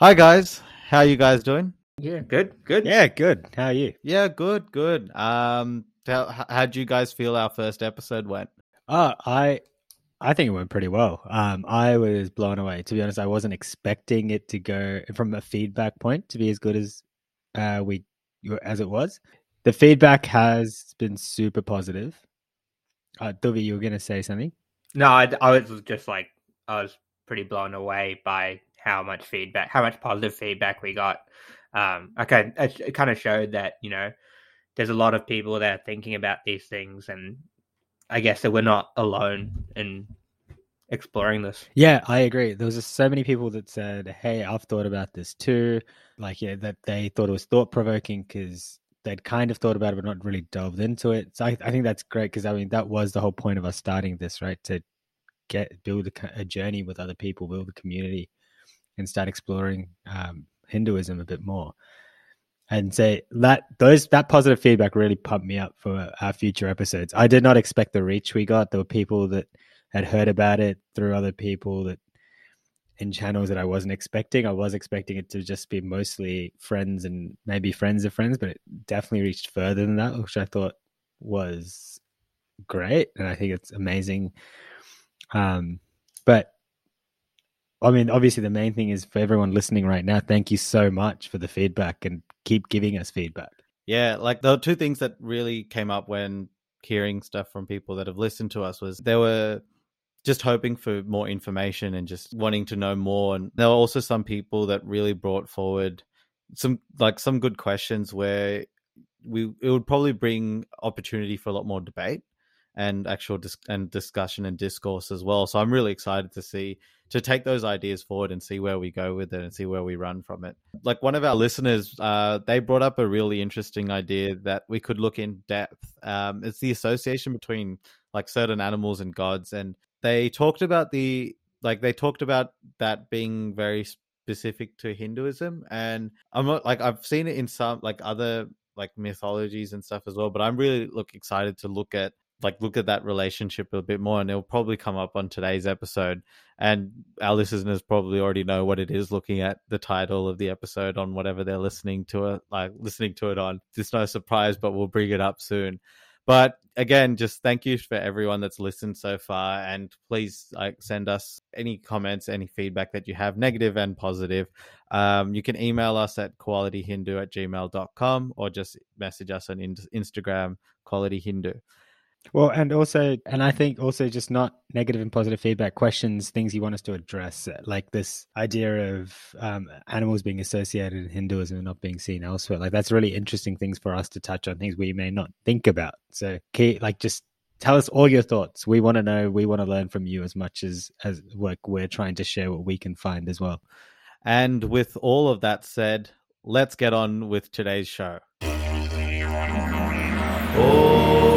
Hi guys, how are you guys doing? Yeah, good, good. Yeah, good. How are you? Yeah, good, good. Um, how how'd you guys feel our first episode went? Oh, I I think it went pretty well. Um, I was blown away. To be honest, I wasn't expecting it to go from a feedback point to be as good as uh, we as it was. The feedback has been super positive. Uh, Duvi, you were going to say something? No, I, I was just like I was pretty blown away by how much feedback, how much positive feedback we got. Um, okay, it, kind of showed that you know there's a lot of people that are thinking about these things, and I guess that we're not alone in exploring this. Yeah, I agree. There was just so many people that said, "Hey, I've thought about this too." Like, yeah, that they thought it was thought provoking because they'd kind of thought about it but not really delved into it. So I, I think that's great because I mean that was the whole point of us starting this, right? To get build a, a journey with other people, build a community, and start exploring um, Hinduism a bit more. And say that those that positive feedback really pumped me up for our future episodes. I did not expect the reach we got. There were people that had heard about it through other people that in channels that I wasn't expecting. I was expecting it to just be mostly friends and maybe friends of friends, but it definitely reached further than that, which I thought was great. And I think it's amazing. Um, but I mean, obviously, the main thing is for everyone listening right now, thank you so much for the feedback and keep giving us feedback. Yeah, like the two things that really came up when hearing stuff from people that have listened to us was there were just hoping for more information and just wanting to know more. And there were also some people that really brought forward some like some good questions where we it would probably bring opportunity for a lot more debate and actual dis- and discussion and discourse as well. So I'm really excited to see to take those ideas forward and see where we go with it and see where we run from it. Like one of our listeners, uh, they brought up a really interesting idea that we could look in depth. Um, it's the association between like certain animals and gods, and they talked about the like they talked about that being very specific to Hinduism, and I'm not like I've seen it in some like other like mythologies and stuff as well. But I'm really look excited to look at like look at that relationship a bit more and it'll probably come up on today's episode and our listeners probably already know what it is looking at the title of the episode on whatever they're listening to it like listening to it on. It's no surprise but we'll bring it up soon. But again just thank you for everyone that's listened so far and please like send us any comments any feedback that you have negative and positive. Um, you can email us at qualityhindu at gmail.com or just message us on in- instagram quality hindu well, and also, and I think also just not negative and positive feedback questions, things you want us to address, like this idea of um, animals being associated in Hinduism and not being seen elsewhere. Like that's really interesting things for us to touch on, things we may not think about. So, like, just tell us all your thoughts. We want to know. We want to learn from you as much as as like we're trying to share what we can find as well. And with all of that said, let's get on with today's show. Oh.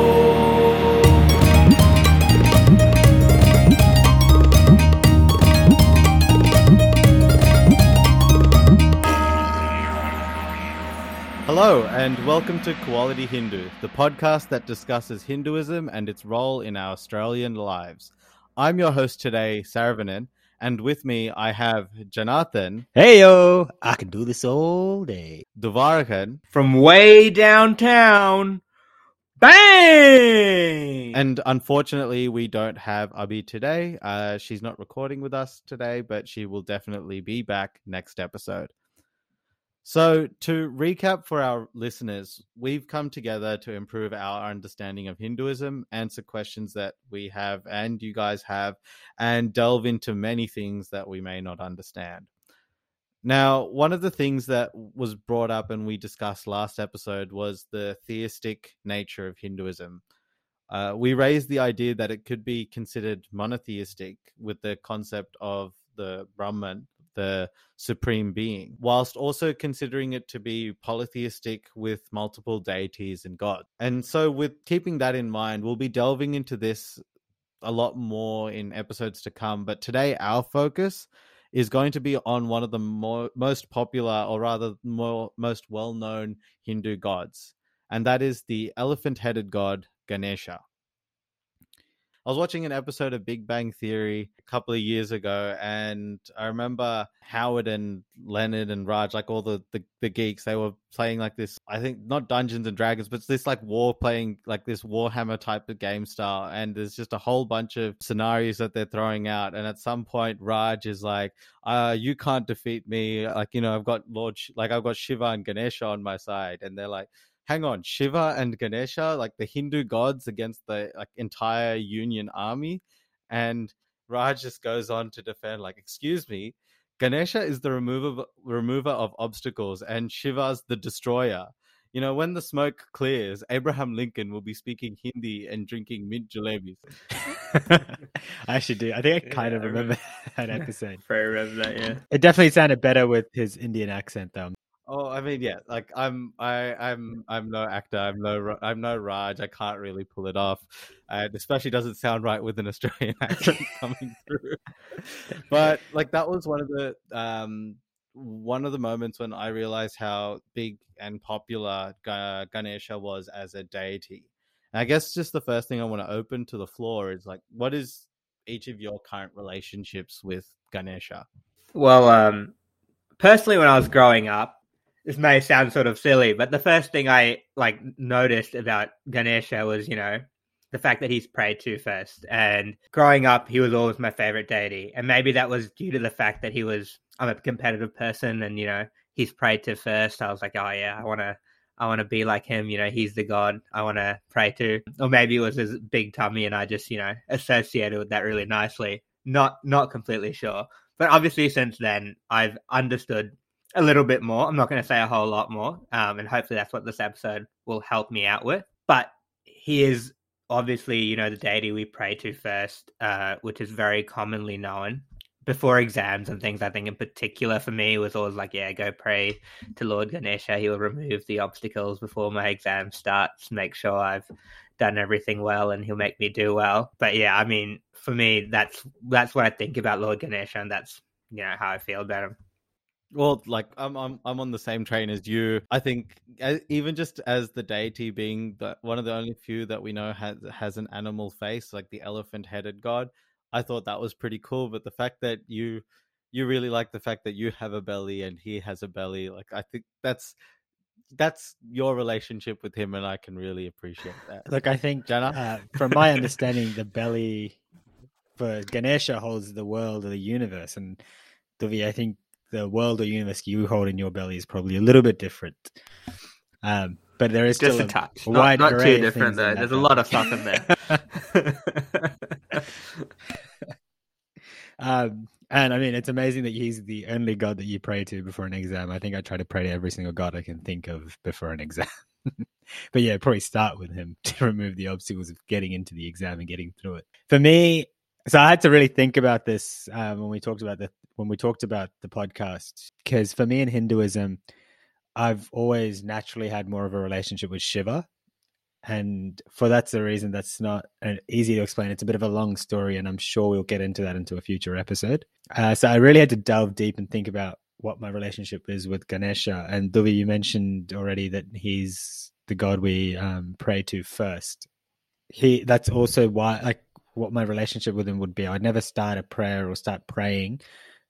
Hello, and welcome to Quality Hindu, the podcast that discusses Hinduism and its role in our Australian lives. I'm your host today, Saravanan, and with me I have Jonathan. Hey yo, I can do this all day. Duvarakan. From way downtown. Bang! And unfortunately, we don't have Abby today. Uh, she's not recording with us today, but she will definitely be back next episode. So, to recap for our listeners, we've come together to improve our understanding of Hinduism, answer questions that we have and you guys have, and delve into many things that we may not understand. Now, one of the things that was brought up and we discussed last episode was the theistic nature of Hinduism. Uh, we raised the idea that it could be considered monotheistic with the concept of the Brahman, the supreme being, whilst also considering it to be polytheistic with multiple deities and gods. And so, with keeping that in mind, we'll be delving into this a lot more in episodes to come. But today, our focus is going to be on one of the more, most popular, or rather, more, most well known Hindu gods, and that is the elephant headed god Ganesha. I was watching an episode of Big Bang Theory a couple of years ago, and I remember Howard and Leonard and Raj, like all the, the, the geeks, they were playing like this, I think not Dungeons and Dragons, but this like war playing, like this Warhammer type of game style. And there's just a whole bunch of scenarios that they're throwing out. And at some point, Raj is like, uh, you can't defeat me. Like, you know, I've got Lord, like I've got Shiva and Ganesha on my side. And they're like, hang on, Shiva and Ganesha, like the Hindu gods against the like entire Union army, and Raj just goes on to defend, like, excuse me, Ganesha is the remover remover of obstacles, and Shiva's the destroyer. You know, when the smoke clears, Abraham Lincoln will be speaking Hindi and drinking mint jalebis. I actually do. I think I kind Yeah, of I remember that episode. I remember that, yeah. It definitely sounded better with his Indian accent, though. Oh, I mean, yeah, like I'm, I, I'm, I'm no actor. I'm no, I'm no Raj. I can't really pull it off, and especially doesn't sound right with an Australian accent coming through. But like that was one of the, um, one of the moments when I realized how big and popular Ga- Ganesha was as a deity. And I guess just the first thing I want to open to the floor is like, what is each of your current relationships with Ganesha? Well, um, personally, when I was growing up, this may sound sort of silly, but the first thing I like noticed about Ganesha was, you know, the fact that he's prayed to first. And growing up, he was always my favorite deity, and maybe that was due to the fact that he was I'm a competitive person, and you know, he's prayed to first. I was like, oh yeah, I want to. I want to be like him, you know, he's the god I want to pray to. Or maybe it was his big tummy and I just, you know, associated with that really nicely. Not not completely sure. But obviously since then I've understood a little bit more. I'm not going to say a whole lot more, um, and hopefully that's what this episode will help me out with. But he is obviously, you know, the deity we pray to first, uh, which is very commonly known before exams and things. I think in particular for me was always like, yeah, go pray to Lord Ganesha. He will remove the obstacles before my exam starts. Make sure I've done everything well, and he'll make me do well. But yeah, I mean, for me, that's that's what I think about Lord Ganesha, and that's you know how I feel about him. Well, like I'm, I'm, I'm on the same train as you. I think as, even just as the deity being the one of the only few that we know has has an animal face, like the elephant-headed god, I thought that was pretty cool. But the fact that you, you really like the fact that you have a belly and he has a belly, like I think that's that's your relationship with him, and I can really appreciate that. Look, I think Jana? uh, from my understanding, the belly for Ganesha holds the world or the universe, and Duvi, I think the world or universe you hold in your belly is probably a little bit different. Um, but there is Just still a touch, a not, wide not too different though. There's a lot of stuff in there. Um, and I mean, it's amazing that he's the only god that you pray to before an exam. I think I try to pray to every single god I can think of before an exam. but yeah, probably start with him to remove the obstacles of getting into the exam and getting through it. For me, so I had to really think about this um, when we talked about the when we talked about the podcast because for me in Hinduism, I've always naturally had more of a relationship with Shiva, and for that's the reason that's not uh, easy to explain. It's a bit of a long story, and I'm sure we'll get into that into a future episode. Uh, so I really had to delve deep and think about what my relationship is with Ganesha. And Duvi, you mentioned already that he's the god we um, pray to first. He that's also why like what my relationship with him would be. I'd never start a prayer or start praying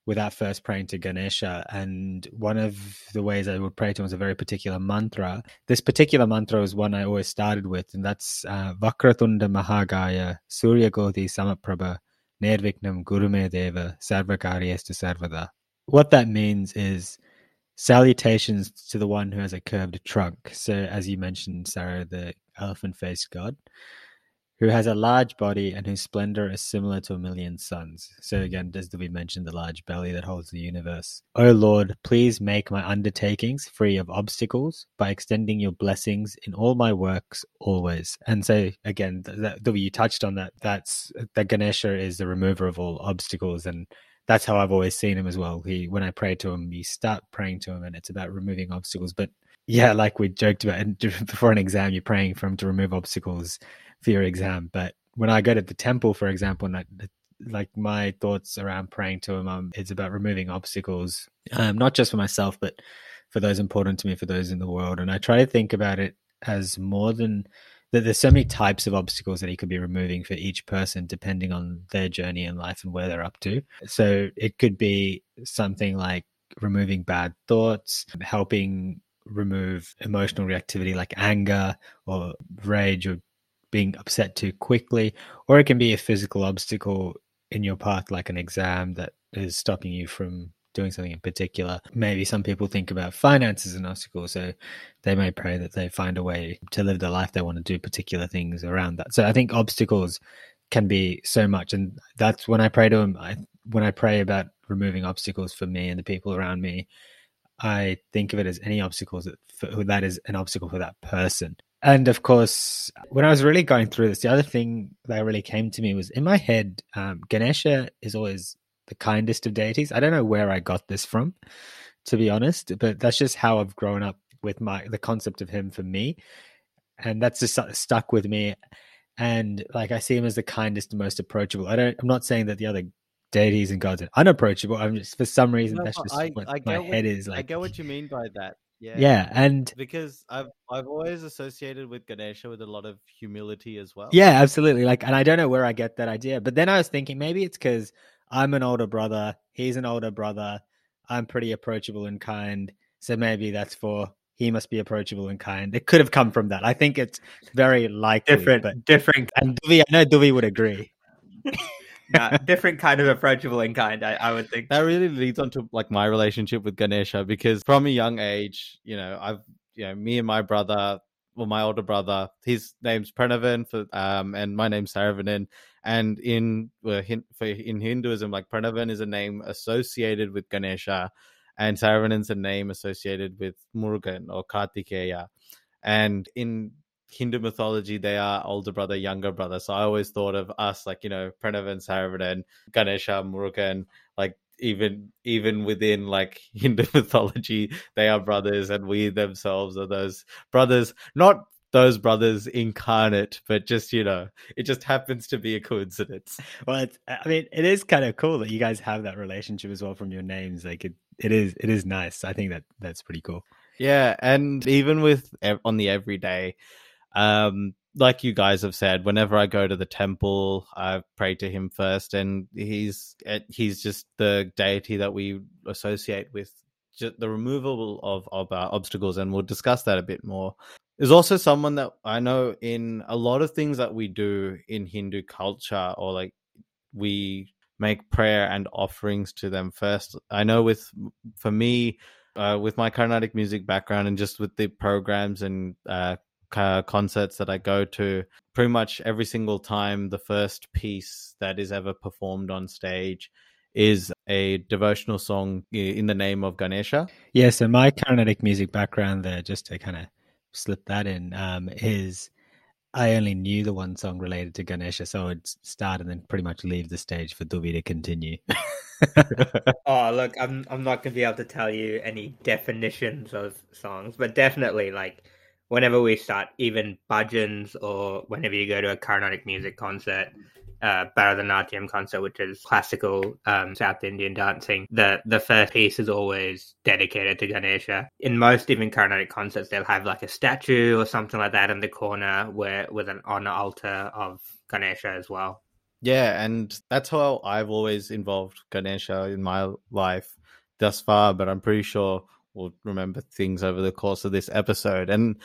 without first praying to Ganesha. And one of the ways I would pray to him was a very particular mantra. This particular mantra is one I always started with, and that's uh, Vakratunda Mahagaya Surya Goti Samaprabha Nirviknam Gurume Deva Sarvakaryesta Sarvada. What that means is salutations to the one who has a curved trunk. So, as you mentioned, Sarah, the elephant faced god who has a large body and whose splendor is similar to a million suns. So again, as we mentioned, the large belly that holds the universe. O Lord, please make my undertakings free of obstacles by extending your blessings in all my works always. And so again, that, that you touched on that. That's that Ganesha is the remover of all obstacles, and that's how I've always seen him as well. He when I pray to him, you start praying to him, and it's about removing obstacles, but yeah, like we joked about, and before an exam, you're praying for him to remove obstacles for your exam. But when I go to the temple, for example, and I, like my thoughts around praying to him, um, it's about removing obstacles, um, not just for myself, but for those important to me, for those in the world. And I try to think about it as more than that there's so many types of obstacles that he could be removing for each person depending on their journey in life and where they're up to. So it could be something like removing bad thoughts, helping remove emotional reactivity like anger or rage or being upset too quickly, or it can be a physical obstacle in your path like an exam that is stopping you from doing something in particular. Maybe some people think about finance as an obstacle, so they may pray that they find a way to live the life they want to do particular things around that. So I think obstacles can be so much, and that's when I pray to him. I, when I pray about removing obstacles for me and the people around me, I think of it as any obstacles that for, that is an obstacle for that person. And of course, when I was really going through this, the other thing that really came to me was in my head, um, Ganesha is always the kindest of deities. I don't know where I got this from, to be honest, but that's just how I've grown up with my the concept of him for me, and that's just stuck with me. And like I see him as the kindest and most approachable. I don't. I'm not saying that the other deities and gods are unapproachable. I'm just for some reason no, that's just I, what I my what, head is like. I get what you mean by that. Yeah. Yeah, and because I've I've always associated with Ganesha with a lot of humility as well. Yeah, absolutely. Like, and I don't know where I get that idea, but then I was thinking maybe it's because I'm an older brother. He's an older brother. I'm pretty approachable and kind. So maybe that's for he must be approachable and kind. It could have come from that. I think it's very likely. Different, but, different. And Duvi, I know Duvi would agree. nah, different kind of approachable in kind. I, I would think that really leads on to like my relationship with Ganesha because from a young age, you know, I've you know me and my brother, well, my older brother, his name's Pranavan for um, and my name's Saravanan, and in well, for in Hinduism, like Pranavan is a name associated with Ganesha, and Saravanan's a name associated with Murugan or Kartikeya. And in Hindu mythology, they are older brother, younger brother. So I always thought of us like, you know, Pranavan, Saravanan, Ganesha, Murugan, like even even within like Hindu mythology, they are brothers, and we themselves are those brothers. Not those brothers incarnate, but just you know, it just happens to be a coincidence. Well, it's, I mean, it is kind of cool that you guys have that relationship as well from your names. Like it, it is, it is nice. I think that that's pretty cool. Yeah, and even with on the everyday, um, like you guys have said, whenever I go to the temple, I pray to him first, and he's eh, he's just the deity that we associate with the removal of of uh, obstacles, and we'll discuss that a bit more is also someone that I know in a lot of things that we do in Hindu culture, or like we make prayer and offerings to them first. I know with for me, uh, with my Carnatic music background and just with the programs and uh, concerts that I go to, pretty much every single time the first piece that is ever performed on stage is a devotional song in the name of Ganesha. Yeah, so my Carnatic music background there, just to kind of slip that in um, is I only knew the one song related to Ganesha, so I'd start and then pretty much leave the stage for Duvi to continue. oh, look, I'm I'm not gonna be able to tell you any definitions of songs, but definitely like whenever we start, even bhajans or whenever you go to a Carnatic music concert, uh, Bharatanatyam concert, which is classical um, South Indian dancing, the the first piece is always dedicated to Ganesha. In most even Carnatic concerts, they'll have like a statue or something like that in the corner where with an honor altar of Ganesha as well. Yeah, and that's how I've always involved Ganesha in my life thus far, but I'm pretty sure we'll remember things over the course of this episode. And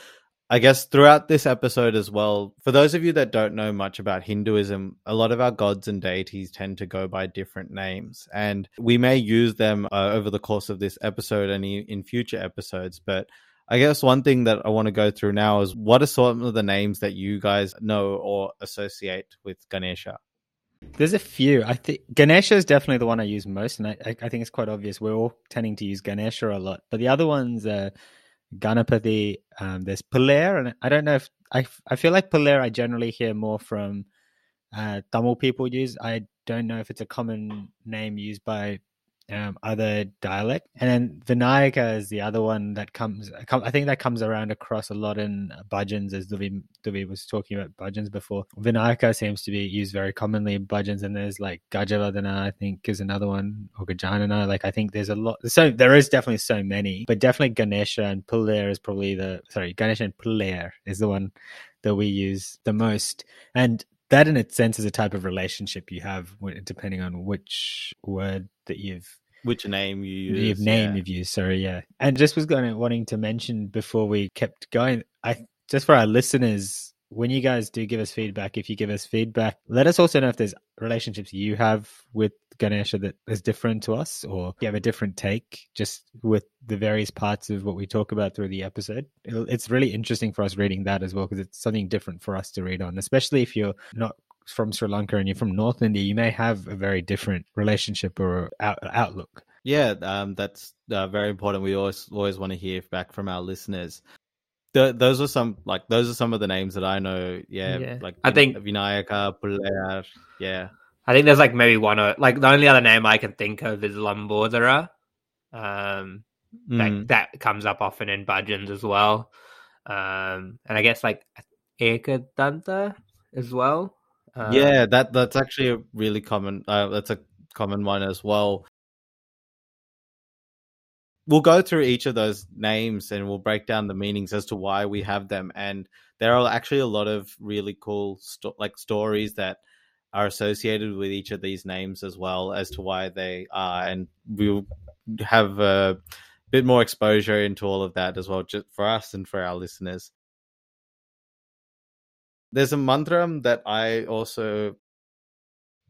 I guess throughout this episode as well, for those of you that don't know much about Hinduism, a lot of our gods and deities tend to go by different names. And we may use them uh, over the course of this episode and in future episodes. But I guess one thing that I want to go through now is what are some of the names that you guys know or associate with Ganesha? There's a few. I think Ganesha is definitely the one I use most, and I, I think it's quite obvious. We're all tending to use Ganesha a lot, but the other ones are Ganapati. Um, there's Pillaiyar, and I don't know if I I feel like Pillaiyar I generally hear more from uh, Tamil people use. I don't know if it's a common name used by um, other dialect. And then Vinayaka is the other one that comes. I think that comes around across a lot in bhajans, as Duvi, Duvi was talking about bhajans before. Vinayaka seems to be used very commonly in bhajans, and there's like Gajavadana, I think, is another one, or Gajanana. Like I think there's a lot. So there is definitely so many, but definitely Ganesha and Pillaiyar is probably the sorry Ganesha and Pillaiyar is the one that we use the most. And that, in a sense, is a type of relationship you have depending on which word that you've which name you use. Name yeah. you've used. Sorry, yeah. And just was going to, wanting to mention before we kept going. I just for our listeners, when you guys do give us feedback, if you give us feedback, let us also know if there's relationships you have with Ganesha that is different to us, or you have a different take just with the various parts of what we talk about through the episode. It's really interesting for us reading that as well because it's something different for us to read on, especially if you're not from Sri Lanka and you're from North India, you may have a very different relationship or out- outlook. Yeah, um, that's uh, very important. We always always want to hear back from our listeners the, those are some like those are some of the names that I know. Yeah, yeah. like I think Vinayaka, Pullayar. Yeah, I think there's like maybe one or like the only other name I can think of is Lambodara. Um, mm. that, that comes up often in bhajans as well. Um, and I guess like Ekadanta as well. Um, yeah, that that's actually a really common. Uh, that's a common one as well we'll go through each of those names and we'll break down the meanings as to why we have them. And there are actually a lot of really cool sto- like stories that are associated with each of these names as well as to why they are. And we'll have a bit more exposure into all of that as well, just for us and for our listeners. There's a mantra that I also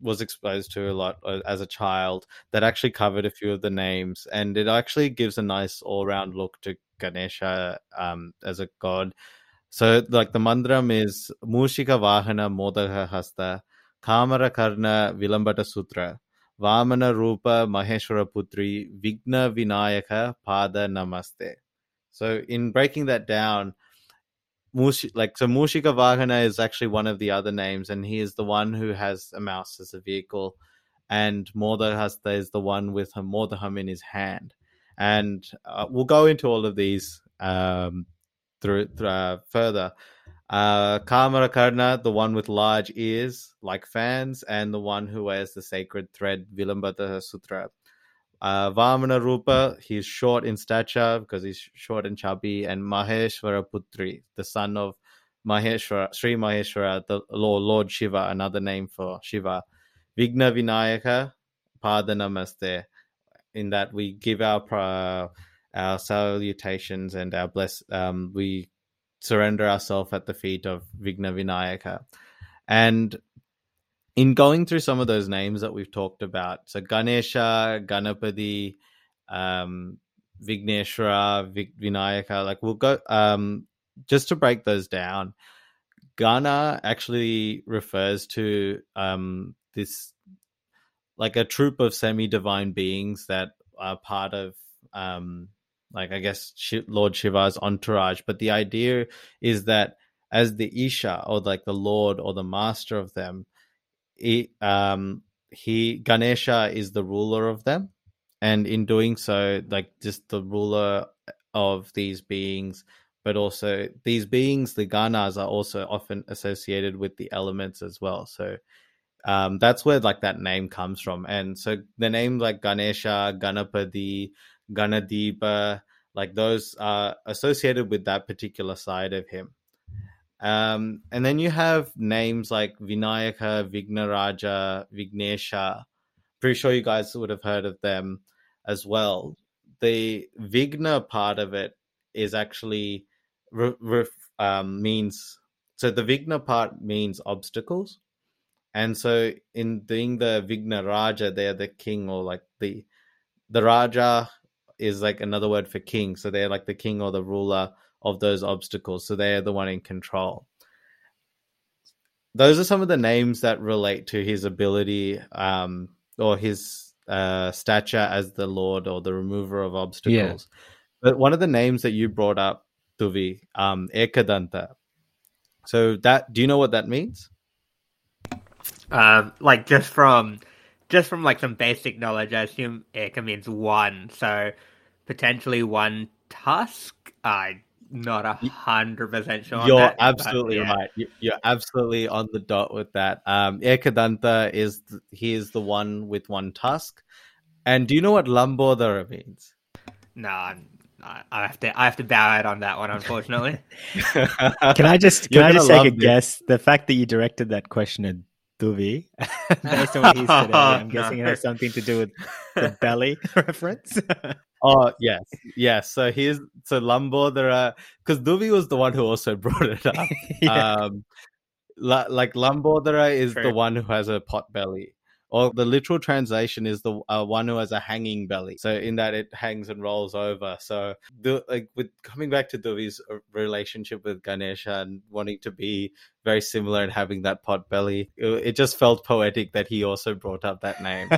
was exposed to a lot uh, as a child that actually covered a few of the names, and it actually gives a nice all-round look to Ganesha um, as a god. So, like the mandram is Mushika Vahana Modaka Hasta Kamara Karna Vilambita Sutra Vamana Rupa Maheshwara Putri Vigna Vinayaka Pada Namaste. So, in breaking that down, Mush- like so Mushika Vahana is actually one of the other names, and he is the one who has a mouse as a vehicle, and Modahasta is the one with a Modaham in his hand. And uh, we'll go into all of these um, through, through uh, further. Uh, Kamara Karna, the one with large ears like fans, and the one who wears the sacred thread Vilambita Sutra. Uh, Vamana Rupa, he's short in stature because he's short and chubby, and Maheshwara Putri, the son of Maheshwara, Sri Maheshwara, the Lord, Lord Shiva, another name for Shiva. Vigna Vinayaka, Pada Namaste, in that we give our uh, our salutations and our bless, um, we surrender ourselves at the feet of Vigna Vinayaka. And in going through some of those names that we've talked about, so Ganesha, Ganapati, um, Vigneshwara, Vinayaka, like we'll go um, just to break those down. Gana actually refers to um, this like a troop of semi-divine beings that are part of um, like I guess Lord Shiva's entourage. But the idea is that as the Isha or like the Lord or the master of them, he, um, he Ganesha is the ruler of them, and in doing so, like just the ruler of these beings, but also these beings, the Ganas, are also often associated with the elements as well. So um, that's where like that name comes from, and so the name like Ganesha, Ganapati, Ganadeepa, like those are associated with that particular side of him. Um, and then you have names like Vinayaka, Vignaraja, Vignesha. Pretty sure you guys would have heard of them as well. The Vigna part of it is actually re- re- um, means so the Vigna part means obstacles, and so in being the Vigna Raja, they're the king or like the the Raja is like another word for king, so they're like the king or the ruler of those obstacles. So they are the one in control. Those are some of the names that relate to his ability um, or his uh, stature as the Lord or the remover of obstacles. Yeah. But one of the names that you brought up, Duvi, um, Ekadanta. So that do you know what that means? Um, like just from just from like some basic knowledge, I assume Eka means one. So potentially one tusk. I not a hundred percent sure. You're that, absolutely but, yeah. right. You're absolutely on the dot with that. Um, Ekadanta is he is the one with one tusk. And do you know what Lambodara means? No, I, I have to I have to bow out on that one, unfortunately. Can I just can I just take a love this. guess? The fact that you directed that question at Duvi, based on what he said, I'm No. guessing it has something to do with the belly reference. Oh yes, yes. So here's so Lambodara because Duvi was the one who also brought it up. yeah. Um, la, like Lambodara is True. the one who has a pot belly, or the literal translation is the uh, one who has a hanging belly. So in that it hangs and rolls over. So the, like with coming back to Duvi's uh, relationship with Ganesha and wanting to be very similar and having that pot belly, it, it just felt poetic that he also brought up that name.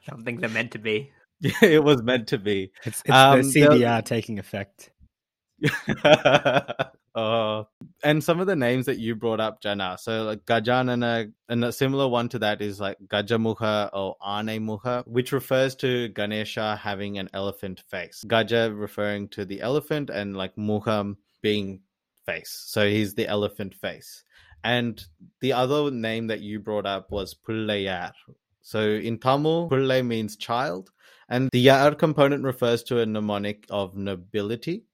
Some things are meant to be. it was meant to be. it's it's Um, the there- CBR taking effect. oh, and some of the names that you brought up, Jana. So like Gajanana, and a similar one to that is like Gajamuha or Ane Muha, which refers to Ganesha having an elephant face. Gaja referring to the elephant, and like Muham being face. So he's the elephant face. And the other name that you brought up was Pullayar. So in Tamil, Pulle means child, and the Yar component refers to a mnemonic of nobility.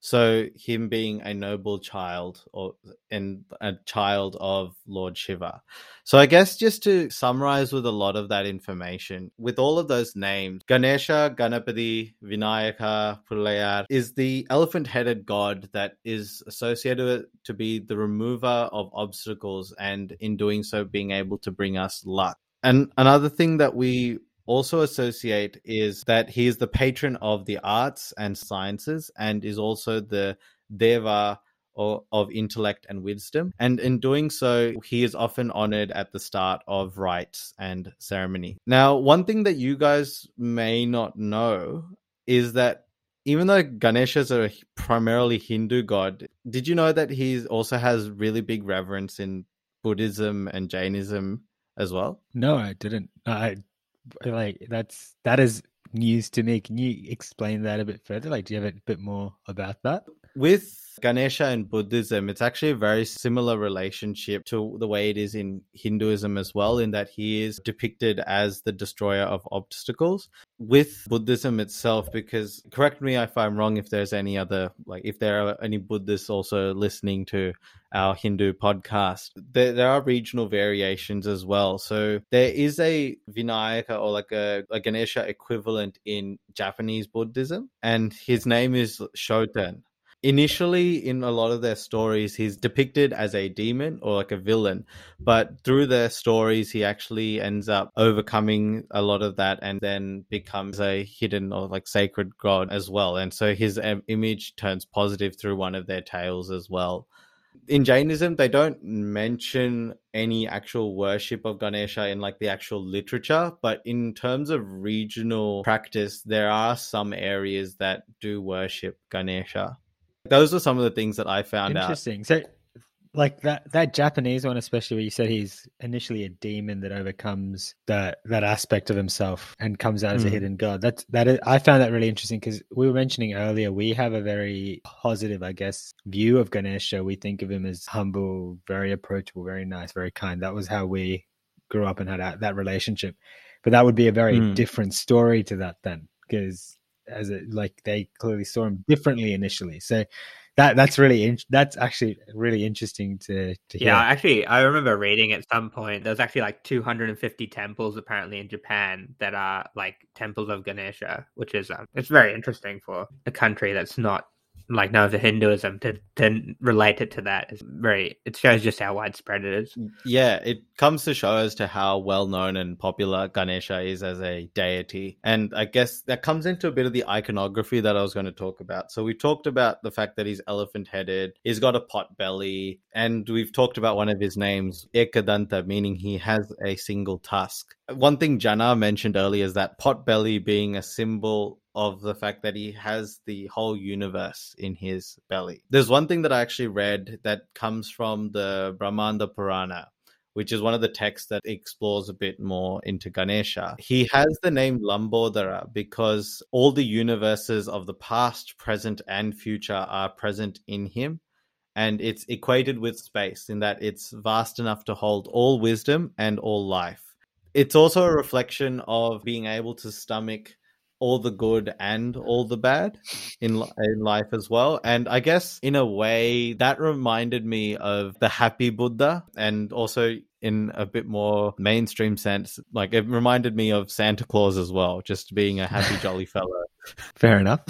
So him being a noble child or and a child of Lord Shiva. So I guess just to summarize with a lot of that information, with all of those names, Ganesha, Ganapati, Vinayaka, Pullayar is the elephant-headed god that is associated to be the remover of obstacles and in doing so being able to bring us luck. And another thing that we also associate is that he is the patron of the arts and sciences and is also the deva or, of intellect and wisdom. And in doing so, he is often honored at the start of rites and ceremony. Now, one thing that you guys may not know is that even though Ganesha is a primarily Hindu god, did you know that he also has really big reverence in Buddhism and Jainism as well? No, I didn't. I like that's that is news to me. Can you explain that a bit further? Like, do you have a bit more about that? With Ganesha and Buddhism, it's actually a very similar relationship to the way it is in Hinduism as well, in that he is depicted as the destroyer of obstacles. With Buddhism itself, because correct me if I'm wrong, if there's any other, like if there are any Buddhists also listening to our Hindu podcast, there, there are regional variations as well. So there is a Vinayaka or like a, a Ganesha equivalent in Japanese Buddhism, and his name is Shoten initially in a lot of their stories he's depicted as a demon or like a villain but through their stories he actually ends up overcoming a lot of that and then becomes a hidden or like sacred god as well and so his um, image turns positive through one of their tales as well in Jainism, they don't mention any actual worship of Ganesha in like the actual literature, but in terms of regional practice, there are some areas that do worship Ganesha. Those are some of the things that I found out. Interesting. So, like that that Japanese one, especially where you said he's initially a demon that overcomes that that aspect of himself and comes out as a Mm. hidden god. That's that is, I found that really interesting because we were mentioning earlier we have a very positive, I guess, view of Ganesha. We think of him as humble, very approachable, very nice, very kind. That was how we grew up and had that, that relationship. But that would be a very Mm. different story to that then, because as it like they clearly saw him differently initially. So that that's really in, that's actually really interesting to to hear. Yeah, actually, I remember reading at some point there's actually like 250 temples apparently in Japan that are like temples of Ganesha, which is um, it's very interesting for a country that's not like known for Hinduism to to relate it to that. It's very it shows just how widespread it is. Yeah, it comes to show as to how well known and popular Ganesha is as a deity. And I guess that comes into a bit of the iconography that I was going to talk about. So we talked about the fact that he's elephant headed, he's got a pot belly, and we've talked about one of his names, Ekadanta, meaning he has a single tusk. One thing Jana mentioned earlier is that pot belly being a symbol of the fact that he has the whole universe in his belly. There's one thing that I actually read that comes from the Brahmanda Purana, which is one of the texts that explores a bit more into Ganesha. He has the name Lambodara because all the universes of the past, present, and future are present in him. And it's equated with space in that it's vast enough to hold all wisdom and all life. It's also a reflection of being able to stomach all the good and all the bad in in life as well. And I guess in a way that reminded me of the happy Buddha and also in a bit more mainstream sense like it reminded me of Santa Claus as well, just being a happy jolly fellow. Fair enough.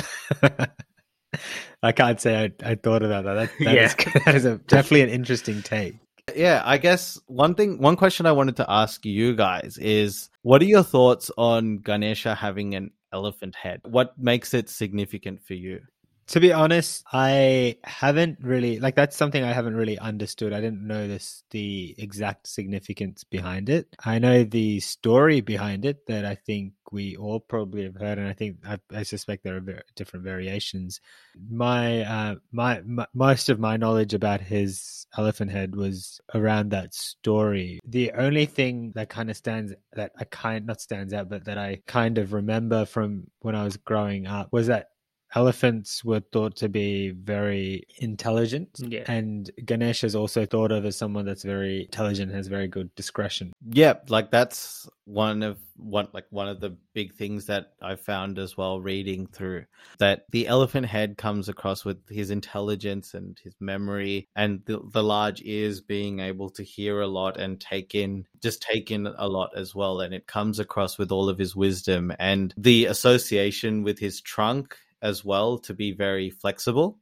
I can't say I, I thought about that. That, that yeah. is, that is a, definitely an interesting take. Yeah, I guess one thing, one question I wanted to ask you guys is what are your thoughts on Ganesha having an elephant head? What makes it significant for you? To be honest, I haven't really like that's something I haven't really understood. I didn't know this the exact significance behind it. I know the story behind it that I think we all probably have heard, and I think I, I suspect there are different variations. My, uh, my my most of my knowledge about his elephant head was around that story. The only thing that kind of stands that I kind not stands out, but that I kind of remember from when I was growing up was that elephants were thought to be very intelligent yeah. and ganesh is also thought of as someone that's very intelligent has very good discretion yeah like that's one of one like one of the big things that i found as well reading through that the elephant head comes across with his intelligence and his memory and the, the large ears being able to hear a lot and take in just take in a lot as well and it comes across with all of his wisdom and the association with his trunk as well to be very flexible.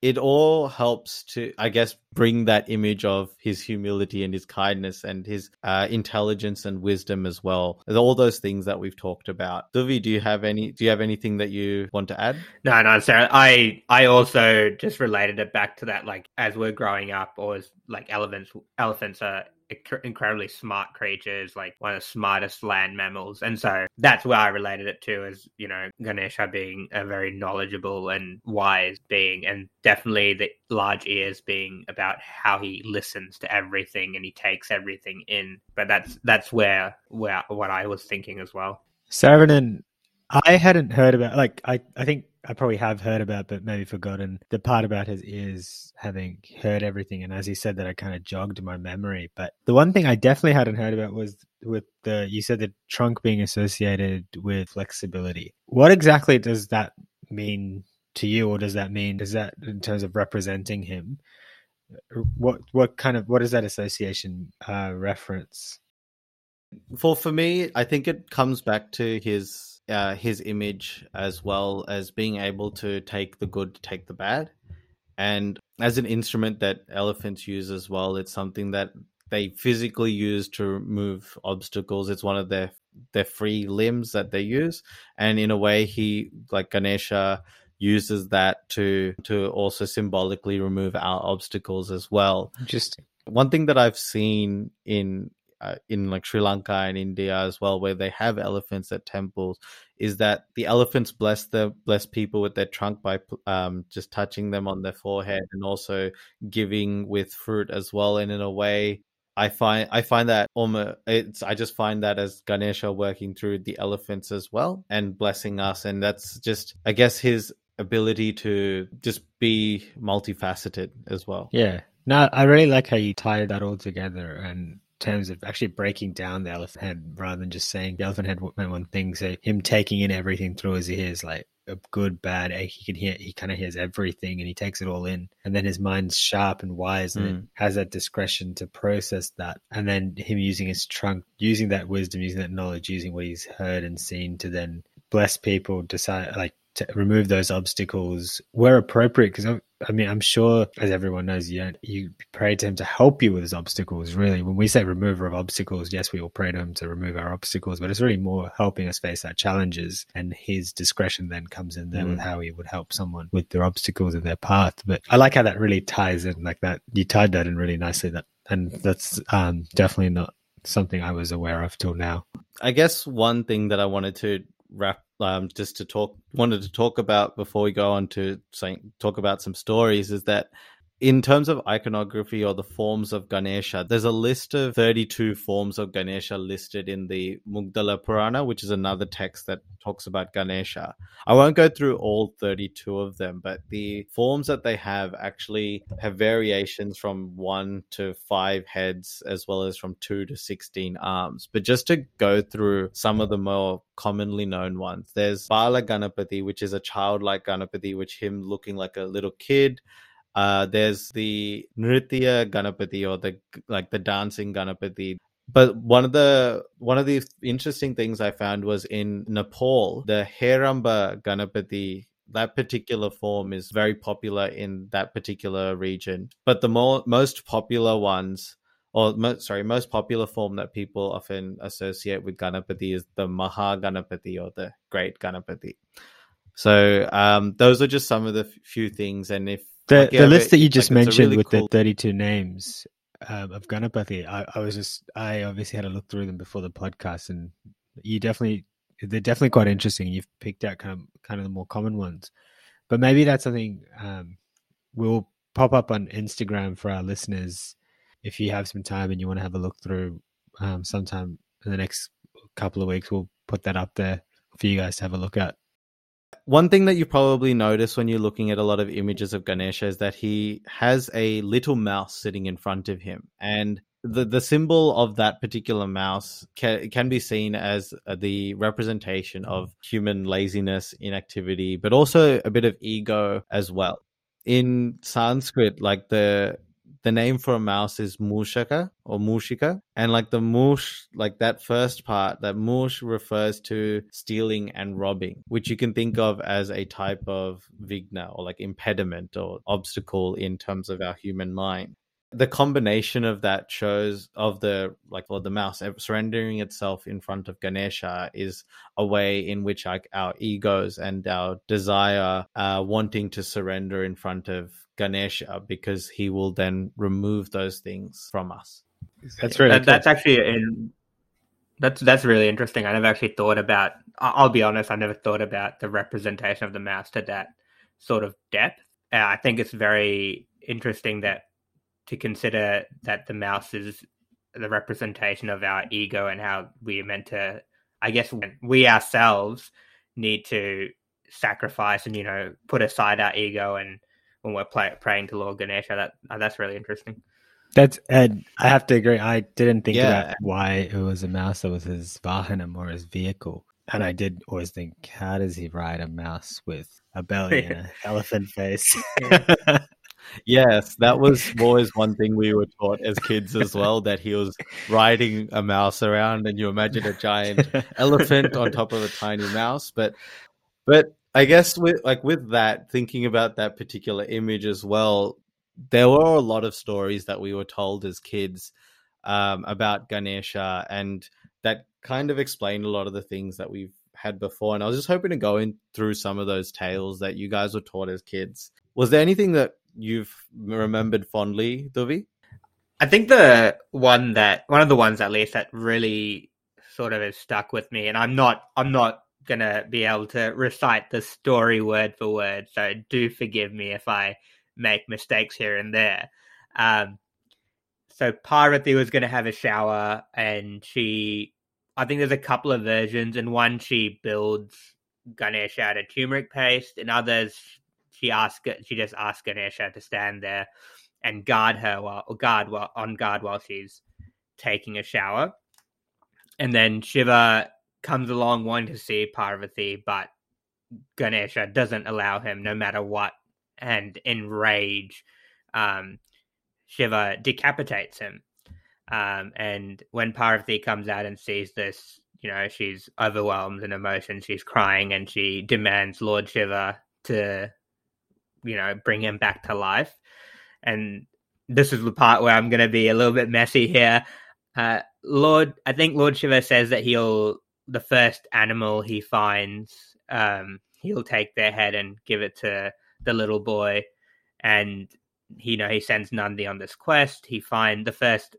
It all helps to, I guess, bring that image of his humility and his kindness and his uh, intelligence and wisdom as well. All those things that we've talked about. Duvi, do you have any? Do you have anything that you want to add? No, no, Sarah. I I also just related it back to that. Like as we're growing up, or as like elephants, elephants are incredibly smart creatures, like one of the smartest land mammals. And so that's where I related it to as, you know, Ganesha being a very knowledgeable and wise being, and definitely the large ears being about how he listens to everything and he takes everything in. But that's that's where where what I was thinking as well. Saarinen, I hadn't heard about like I, I think I probably have heard about, but maybe forgotten the part about his ears having heard everything. And as he said that, I kind of jogged my memory. But the one thing I definitely hadn't heard about was with the, you said the trunk being associated with flexibility. What exactly does that mean to you? Or does that mean, is that in terms of representing him? What, what kind of, what is that association uh, reference? For, for me, I think it comes back to his uh, his image as well as being able to take the good, take the bad. And as an instrument that elephants use as well, it's something that they physically use to remove obstacles. It's one of their their free limbs that they use, and in a way, he like Ganesha uses that to to also symbolically remove our obstacles as well. Interesting. One thing that I've seen in uh, in like Sri Lanka and India as well, where they have elephants at temples, is that the elephants bless the bless people with their trunk by um, just touching them on their forehead and also giving with fruit as well. And in a way, I find I find that almost it's I just find that as Ganesha working through the elephants as well and blessing us, and that's just I guess his ability to just be multifaceted as well. Yeah. No, I really like how you tie that all together and terms of actually breaking down the elephant head rather than just saying the elephant head meant one thing. So him taking in everything through his ears, like a good, bad, he can hear, he kind of hears everything and he takes it all in. And then his mind's sharp and wise and mm. has that discretion to process that. And then him using his trunk, using that wisdom, using that knowledge, using what he's heard and seen to then bless people, decide, like to remove those obstacles where appropriate. Because I mean, I'm sure, as everyone knows, you you pray to him to help you with his obstacles. Really, when we say remover of obstacles, yes, we all pray to him to remove our obstacles, but it's really more helping us face our challenges. And his discretion then comes in there mm. with how he would help someone with their obstacles in their path. But I like how that really ties in, like that. You tied that in really nicely. That and that's um, definitely not something I was aware of till now. I guess one thing that I wanted to wrap um, just to talk wanted to talk about before we go on to saying talk about some stories is that in terms of iconography or the forms of Ganesha, there's a list of 32 forms of Ganesha listed in the Mudgala Purana, which is another text that talks about Ganesha. I won't go through all 32 of them, but the forms that they have actually have variations from one to five heads, as well as from two to 16 arms. But just to go through some of the more commonly known ones, there's Bala Ganapati, which is a childlike Ganapati, which him looking like a little kid. Uh, there's the Nritya Ganapati or the like the dancing Ganapati. But one of the one of the interesting things I found was in Nepal, the Heramba Ganapati. That particular form is very popular in that particular region. But the more most popular ones, or mo- sorry, most popular form that people often associate with Ganapati is the Maha Ganapati or the Great Ganapati. So um, those are just some of the f- few things, and if The like, yeah, the list that you just a mentioned really with cool- the 32 names um, of Ganapati, I, I was just I obviously had a look through them before the podcast, and you definitely they're definitely quite interesting. You've picked out kind of kind of the more common ones, but maybe that's something um, we'll pop up on Instagram for our listeners if you have some time and you want to have a look through um, sometime in the next couple of weeks. We'll put that up there for you guys to have a look at. One thing that you probably notice when you're looking at a lot of images of Ganesha is that he has a little mouse sitting in front of him, and the the symbol of that particular mouse can, can be seen as uh, the representation of human laziness, inactivity, but also a bit of ego as well. In Sanskrit, like the the name for a mouse is mushaka or mushika and like the mush like that first part that mush refers to stealing and robbing which you can think of as a type of vighna or like impediment or obstacle in terms of our human mind the combination of that shows of the like well the mouse surrendering itself in front of ganesha is a way in which like our egos and our desire uh wanting to surrender in front of ganesha because he will then remove those things from us That's really That, that's actually in that's that's really interesting. I never actually thought about. I- I'll be honest, I never thought about the representation of the mouse to that sort of depth. Uh, I think it's very interesting that to consider that the mouse is the representation of our ego and how we are meant to. I guess we ourselves need to sacrifice and you know put aside our ego and when we're play, praying to Lord Ganesha. That uh, that's really interesting. That's and I have to agree. I didn't think Yeah. about why it was a mouse that was his vahanam or his vehicle, and I did always think, how does he ride a mouse with a belly and an elephant face? Yes, that was always one thing we were taught as kids as well that he was riding a mouse around and you imagine a giant elephant on top of a tiny mouse. But but I guess with like with that thinking about that particular image as well there were a lot of stories that we were told as kids um, about Ganesha and that kind of explained a lot of the things that we've had before. And I was just hoping to go in through some of those tales that you guys were taught as kids. Was there anything that you've remembered fondly, Duvi? I think the one that one of the ones at least that really sort of has stuck with me, and I'm not I'm not gonna be able to recite the story word for word, so do forgive me if I make mistakes here and there. Um, so Parvati was gonna have a shower, and she, I think there's a couple of versions, and one she builds Ganesh out of turmeric paste, and others she asks she just asks Ganesha to stand there and guard her while or guard while on guard while she's taking a shower. And then Shiva comes along wanting to see Parvati, but Ganesha doesn't allow him no matter what. And in rage, um, Shiva decapitates him. Um, and when Parvati comes out and sees this, you know, she's overwhelmed in emotion. She's crying and she demands Lord Shiva to, you know, bring him back to life. And this is the part where I'm going to be a little bit messy here. Uh, Lord, I think Lord Shiva says that he'll, the first animal he finds, um, he'll take their head and give it to the little boy. And, you know, he sends Nandi on this quest. He find the first,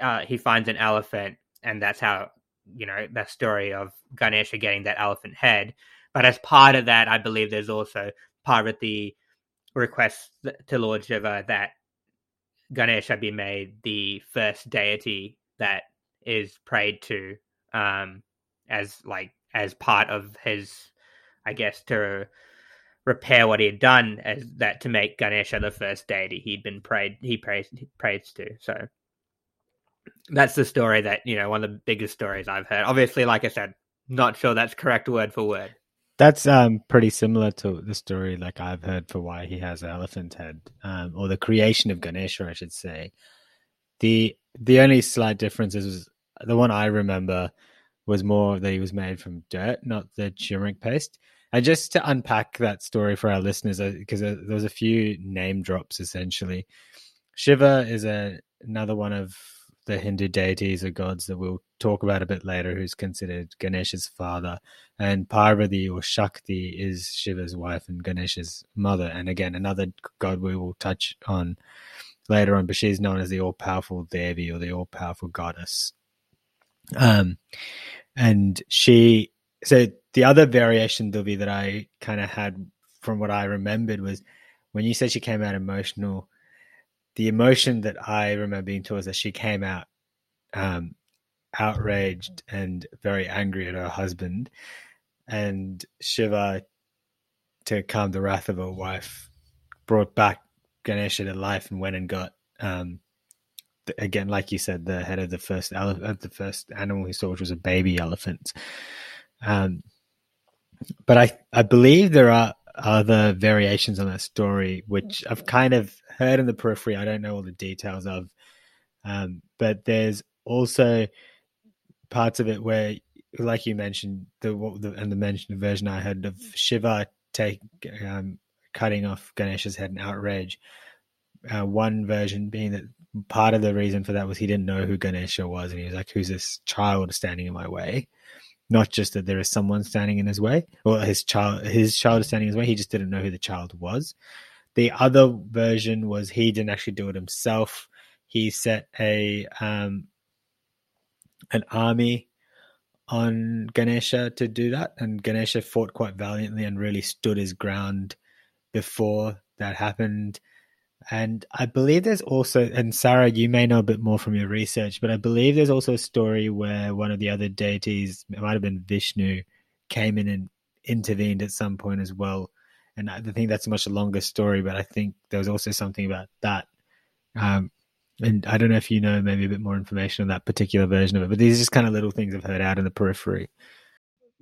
uh, he finds an elephant, and that's how, you know, the story of Ganesha getting that elephant head. But as part of that, I believe there's also Parvati requests to Lord Shiva that Ganesha be made the first deity that is prayed to um, as like as part of his, I guess, to repair what he had done as that to make Ganesha the first deity he'd been prayed he prays prays to. So that's the story that you know one of the biggest stories I've heard. Obviously, like I said, not sure that's correct word for word. That's um pretty similar to the story like I've heard for why he has an elephant head, um, or the creation of Ganesha, I should say. The the only slight difference is the one I remember was more that he was made from dirt, not the turmeric paste. And just to unpack that story for our listeners, because uh, there was a few name drops essentially. Shiva is a, another one of the Hindu deities or gods that we'll talk about a bit later, who's considered Ganesha's father. And Parvati or Shakti is Shiva's wife and Ganesha's mother. And again, another god we will touch on later on, but she's known as the all powerful Devi or the all powerful goddess. Um, and she, so the other variation, Duvi, that I kind of had from what I remembered was when you said she came out emotional the emotion that I remember being told was that she came out um, outraged and very angry at her husband, and Shiva, to calm the wrath of her wife, brought back Ganesha to life and went and got um, again, like you said, the head of the first ele- of the first animal he saw, which was a baby elephant. Um, but I I believe there are other variations on that story, which I've kind of heard in the periphery. I don't know all the details of, um, but there's also parts of it where, like you mentioned, the, the and the mentioned version I heard of Shiva take um, cutting off Ganesha's head in outrage. Uh, one version being that part of the reason for that was he didn't know who Ganesha was, and he was like, "Who's this child standing in my way?" Not just that there is someone standing in his way, or his child, his child is standing in his way. He just didn't know who the child was. The other version was he didn't actually do it himself. He set a um, an army on Ganesha to do that, and Ganesha fought quite valiantly and really stood his ground before that happened. And I believe there's also, and Sarah, you may know a bit more from your research, but I believe there's also a story where one of the other deities, it might have been Vishnu, came in and intervened at some point as well and I think that's a much longer story. But I think there was also something about that. Um, and I don't know if you know maybe a bit more information on that particular version of it, but these are just kind of little things I've heard out in the periphery.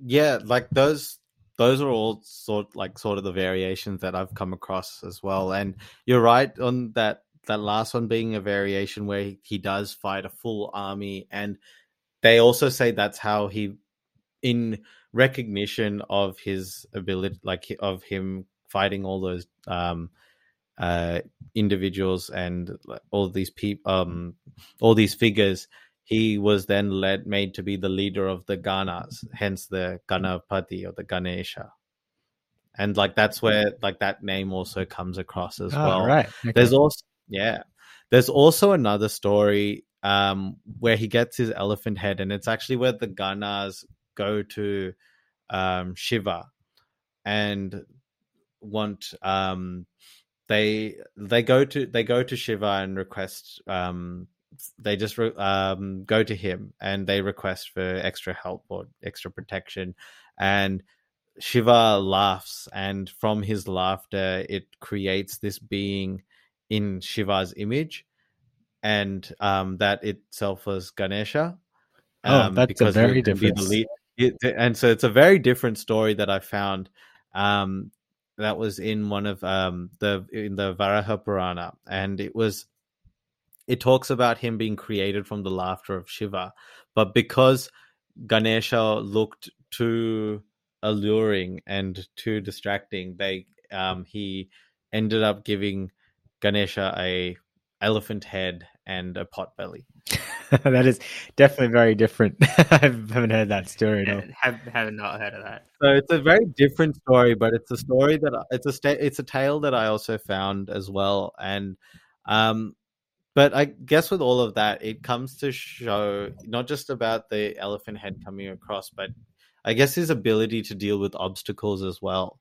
Yeah, like those those are all sort like sort of the variations that I've come across as well. And you're right on that that last one being a variation where he, he does fight a full army and they also say that's how he in recognition of his ability, like of him fighting all those um, uh, individuals and all these people, um, all these figures. He was then led, made to be the leader of the Ganas, hence the Ganapati or the Ganesha, and like that's where like that name also comes across as oh, well. Right. Okay. There's also yeah, there's also another story um, where he gets his elephant head, and it's actually where the Ganas go to um, Shiva and want um, they they go to they go to Shiva and request um, they just re- um, go to him and they request for extra help or extra protection and Shiva laughs and from his laughter it creates this being in Shiva's image and um, that itself was Ganesha. Oh, um, that's a very different. It, and so it's a very different story that I found. Um, that was in one of um, the in the Varaha Purana, and it was it talks about him being created from the laughter of Shiva, but because Ganesha looked too alluring and too distracting, they um, he ended up giving Ganesha a elephant head and a pot belly. that is definitely very different. I haven't heard that story at all. Have have not heard of that. So it's a very different story, but it's a story that it's a sta- it's a tale that I also found as well, and um, but I guess with all of that, it comes to show not just about the elephant head coming across, but I guess his ability to deal with obstacles as well.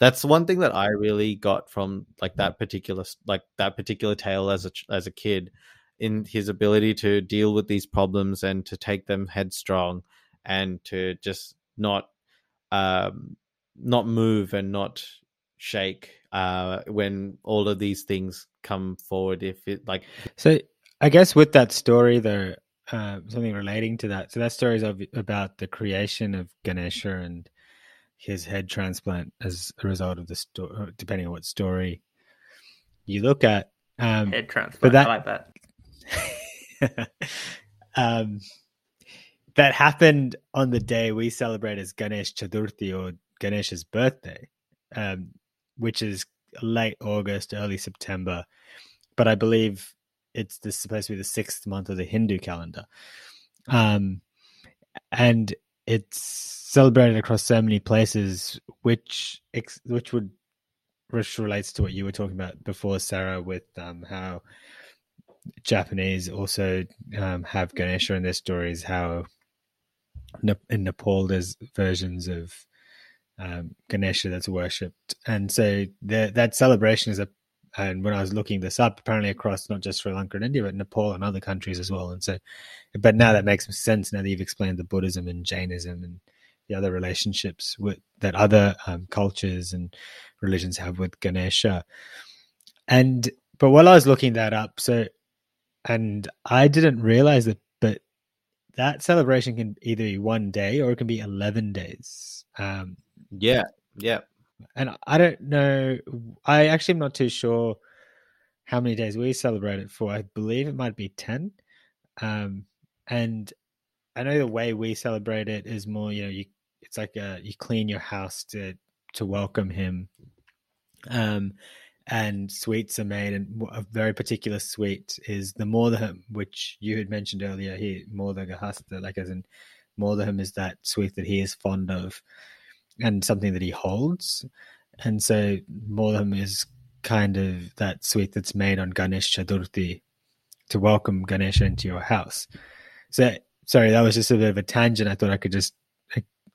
that's one thing that I really got from like that particular like that particular tale as a as a kid in his ability to deal with these problems and to take them headstrong and to just not um not move and not shake uh when all of these things come forward if it like so i guess with that story though uh, something relating to that so that story is about the creation of ganesha and his head transplant as a result of the story, depending on what story you look at. Um, head transplant. But that, I like that. um, that happened on the day we celebrate as Ganesh Chaturthi or Ganesha's birthday, um, which is late August, early September. But I believe it's this supposed to be the sixth month of the Hindu calendar. Um, and it's celebrated across so many places, which which would which relates to what you were talking about before, Sarah, with um, how Japanese also um, have Ganesha in their stories. How in Nepal there's versions of um, Ganesha that's worshipped, and so the, that celebration is a and when I was looking this up, apparently across not just Sri Lanka and India, but Nepal and other countries as well. And so, but now that makes sense now that you've explained the Buddhism and Jainism and the other relationships with that other um, cultures and religions have with Ganesha. And but while I was looking that up, so and I didn't realize that, but that celebration can either be one day or it can be eleven days. Um, yeah, yeah and I don't know. I actually am not too sure how many days we celebrate it for. I believe it might be ten. Um, and I know the way we celebrate it is more, you know, you it's like a, you clean your house to to welcome him. Um, and sweets are made, and a very particular sweet is the Modaham, which you had mentioned earlier here, Modagahasta, like as in Modaham is that sweet that he is fond of and something that he holds. And so Modaham is kind of that sweet that's made on Ganesh Chaturthi to welcome Ganesha into your house. So, sorry, that was just a bit of a tangent. I thought I could just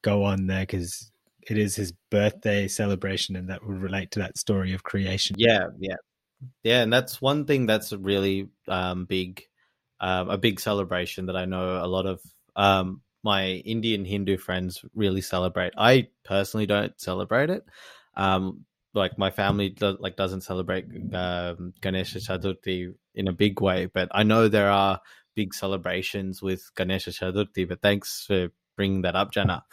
go on there because it is his birthday celebration and that would relate to that story of creation. Yeah, yeah. Yeah, and that's one thing that's really um, big, um, a big celebration that I know a lot of um, my Indian Hindu friends really celebrate. I personally don't celebrate it. Um, like my family do, like doesn't celebrate um, Ganesha Chaturthi in a big way, but I know there are big celebrations with Ganesha Chaturthi. But thanks for bringing that up, Jana.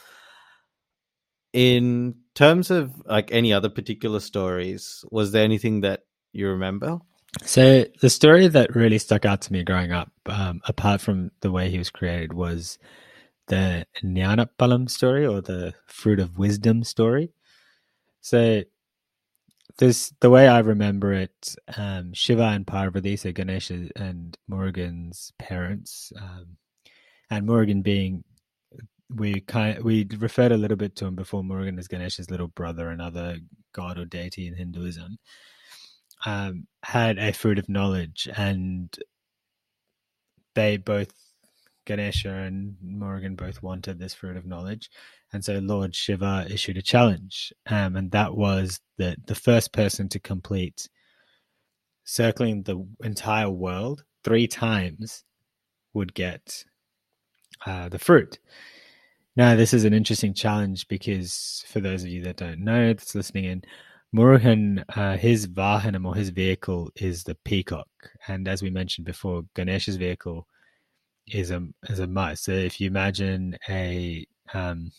In terms of like any other particular stories, was there anything that you remember? So the story that really stuck out to me growing up, um, apart from the way he was created, was the Nyanapalam story or the fruit of wisdom story. So this the way I remember it, um, Shiva and Parvati, so Ganesha and Murugan's parents, um, and Murugan being we kind we referred a little bit to him before Murugan is Ganesha's little brother, another god or deity in Hinduism, um, had a fruit of knowledge, and they both Ganesha and Murugan both wanted this fruit of knowledge. And so Lord Shiva issued a challenge. Um, and that was that the first person to complete circling the entire world three times would get uh, the fruit. Now, this is an interesting challenge because for those of you that don't know, that's listening in, Murugan, uh, his Vahanam or his vehicle is the peacock. And as we mentioned before, Ganesha's vehicle is a is a must. So if you imagine a um,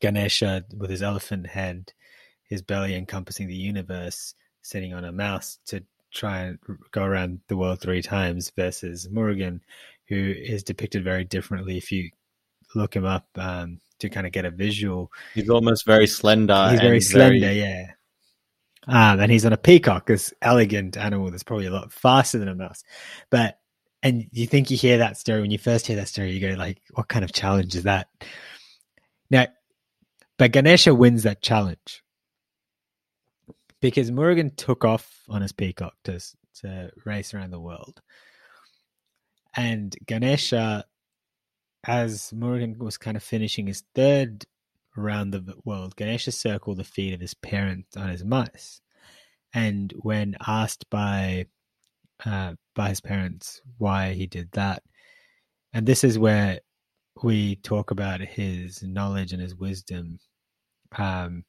Ganesha with his elephant head, his belly encompassing the universe, sitting on a mouse to try and go around the world three times, versus Murugan, who is depicted very differently. If you look him up um, to kind of get a visual, he's almost very slender. He's very slender, very... yeah. Um, and he's on a peacock, this elegant animal that's probably a lot faster than a mouse. But and you think you hear that story when you first hear that story, you go like, "What kind of challenge is that?" Now, but Ganesha wins that challenge because Murugan took off on his peacock to to race around the world, and Ganesha, as Murugan was kind of finishing his third around the world, Ganesha circled the feet of his parents on his mice. And when asked by uh, by his parents why he did that, and this is where we talk about his knowledge and his wisdom, um,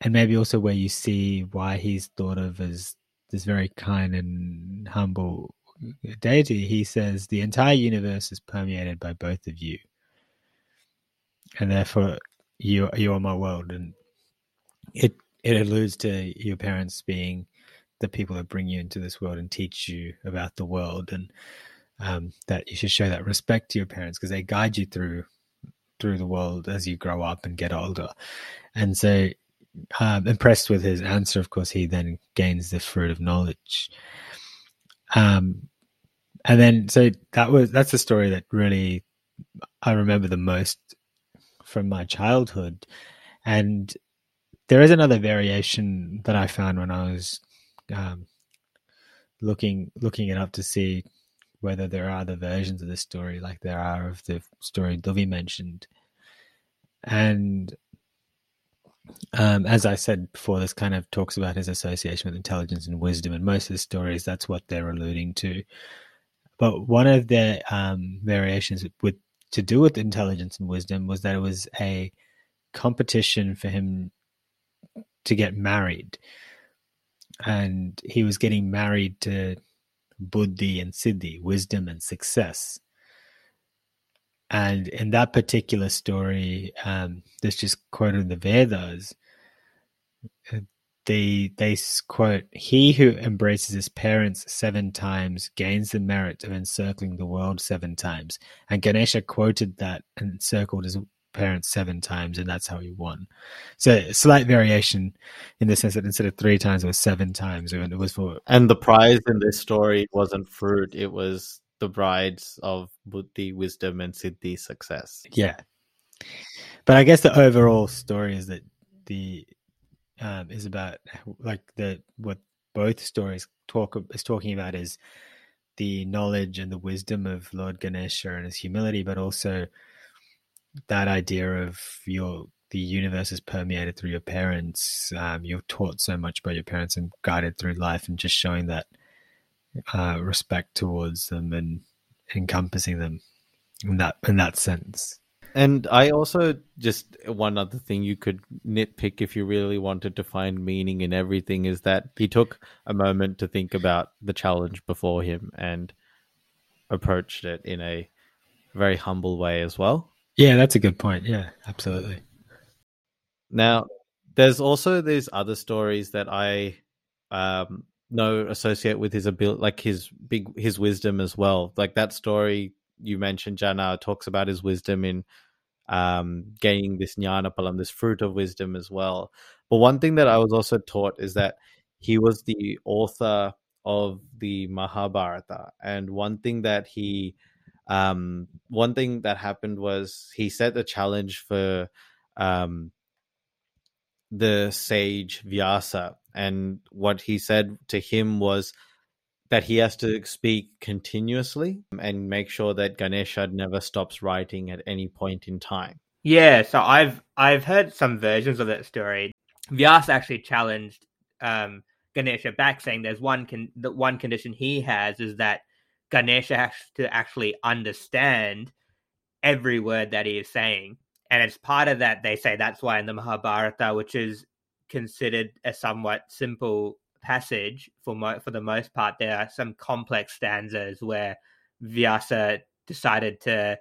and maybe also where you see why he's thought of as this very kind and humble deity. He says the entire universe is permeated by both of you, and therefore you you are my world, and it it alludes to your parents being the people that bring you into this world and teach you about the world, and um, that you should show that respect to your parents because they guide you through through the world as you grow up and get older. And so, um, impressed with his answer, of course, he then gains the fruit of knowledge. Um, and then so that was that's the story that really I remember the most from my childhood. And there is another variation that I found when I was um, looking looking it up to see whether there are other versions of the story, like there are of the story Duvi mentioned. And um, as I said before, this kind of talks about his association with intelligence and wisdom, and most of the stories that's what they're alluding to. But one of the um, variations with to do with intelligence and wisdom was that it was a competition for him to get married. And he was getting married to Buddhi and Siddhi, wisdom and success. And in that particular story, um, that's just quoted in the Vedas, they they quote, "He who embraces his parents seven times gains the merit of encircling the world seven times." And Ganesha quoted that and circled his parents seven times, and that's how he won. So slight variation in the sense that instead of three times, it was seven times, and it was for. And the prize in this story wasn't fruit; it was the brides of buddhi, wisdom, and siddhi success. Yeah, but I guess the overall story is that the um, is about like the what both stories talk is talking about is the knowledge and the wisdom of Lord Ganesha and his humility, but also that idea of your the universe is permeated through your parents. Um, you're taught so much by your parents and guided through life, and just showing that uh, respect towards them and encompassing them in that in that sense. And I also just one other thing you could nitpick if you really wanted to find meaning in everything is that he took a moment to think about the challenge before him and approached it in a very humble way as well. Yeah, that's a good point. Yeah, absolutely. Now, there's also these other stories that I um, know associate with his ability, like his big his wisdom as well. Like that story you mentioned, Jana talks about his wisdom in um, gaining this jnana palam, this fruit of wisdom as well. But one thing that I was also taught is that he was the author of the Mahabharata, and one thing that he um, one thing that happened was he set a challenge for um, the sage Vyasa, and what he said to him was that he has to speak continuously and make sure that Ganesha never stops writing at any point in time. Yeah, so I've I've heard some versions of that story. Vyasa actually challenged um, Ganesha back, saying there's one con- the one condition he has is that Ganesha has to actually understand every word that he is saying. And as part of that, they say that's why in the Mahabharata, which is considered a somewhat simple passage for mo- for the most part, there are some complex stanzas where Vyasa decided to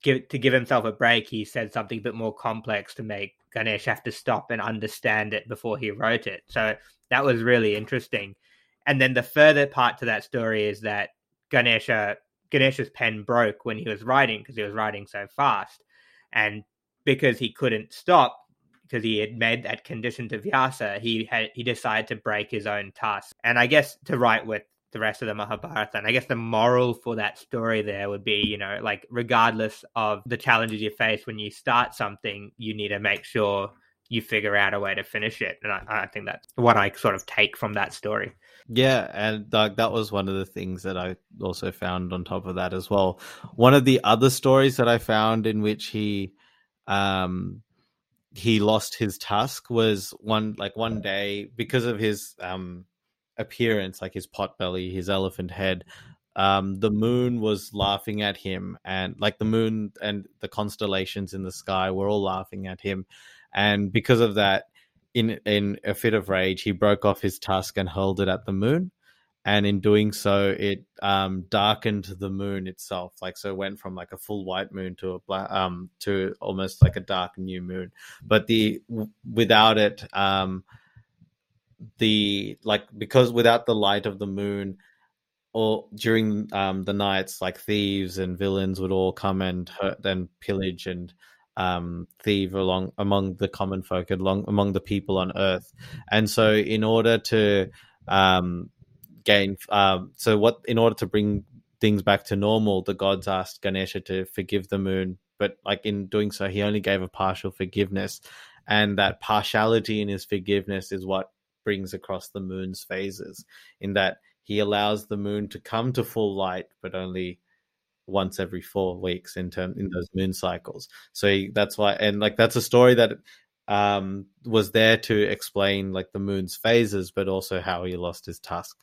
give to give himself a break. He said something a bit more complex to make Ganesh have to stop and understand it before he wrote it. So that was really interesting. And then the further part to that story is that Ganesha Ganesha's pen broke when he was writing because he was writing so fast, and because he couldn't stop because he had made that condition to Vyasa, he had he decided to break his own tusk. And I guess to write with the rest of the Mahabharata. And I guess the moral for that story there would be, you know, like regardless of the challenges you face when you start something, you need to make sure you figure out a way to finish it. And I, I think that's what I sort of take from that story. Yeah, and uh, that was one of the things that I also found on top of that as well. One of the other stories that I found in which he um, he lost his tusk was one like one day because of his um appearance, like his pot belly, his elephant head. Um, the moon was laughing at him, and like the moon and the constellations in the sky were all laughing at him, and because of that, in in a fit of rage, he broke off his tusk and hurled it at the moon, and in doing so, it um, darkened the moon itself. Like so, it went from like a full white moon to a black um to almost like a dark new moon. But the without it, um, the like because without the light of the moon or during um, the nights like thieves and villains would all come and hurt and pillage and um, thieve along among the common folk along among the people on earth. And so in order to um, gain um, so what in order to bring things back to normal the gods asked ganesha to forgive the moon. But like in doing so he only gave a partial forgiveness. And that partiality in his forgiveness is what brings across the moon's phases in that he allows the moon to come to full light but only once every four weeks in term in those moon cycles so he, that's why and like that's a story that um was there to explain like the moon's phases but also how he lost his tusk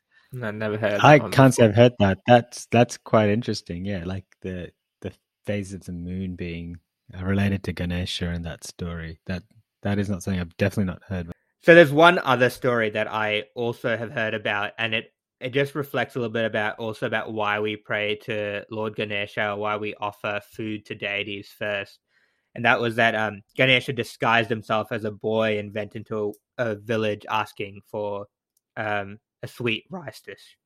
I never heard. I can't say I've heard that. That's that's quite interesting. Yeah, like the the phases of the moon being related to Ganesha in that story. That that is not something I've definitely not heard. So there's one other story that I also have heard about, and it it just reflects a little bit about also about why we pray to Lord Ganesha, or why we offer food to deities first, and that was that um, Ganesha disguised himself as a boy and went into a, a village asking for um, a sweet rice dish,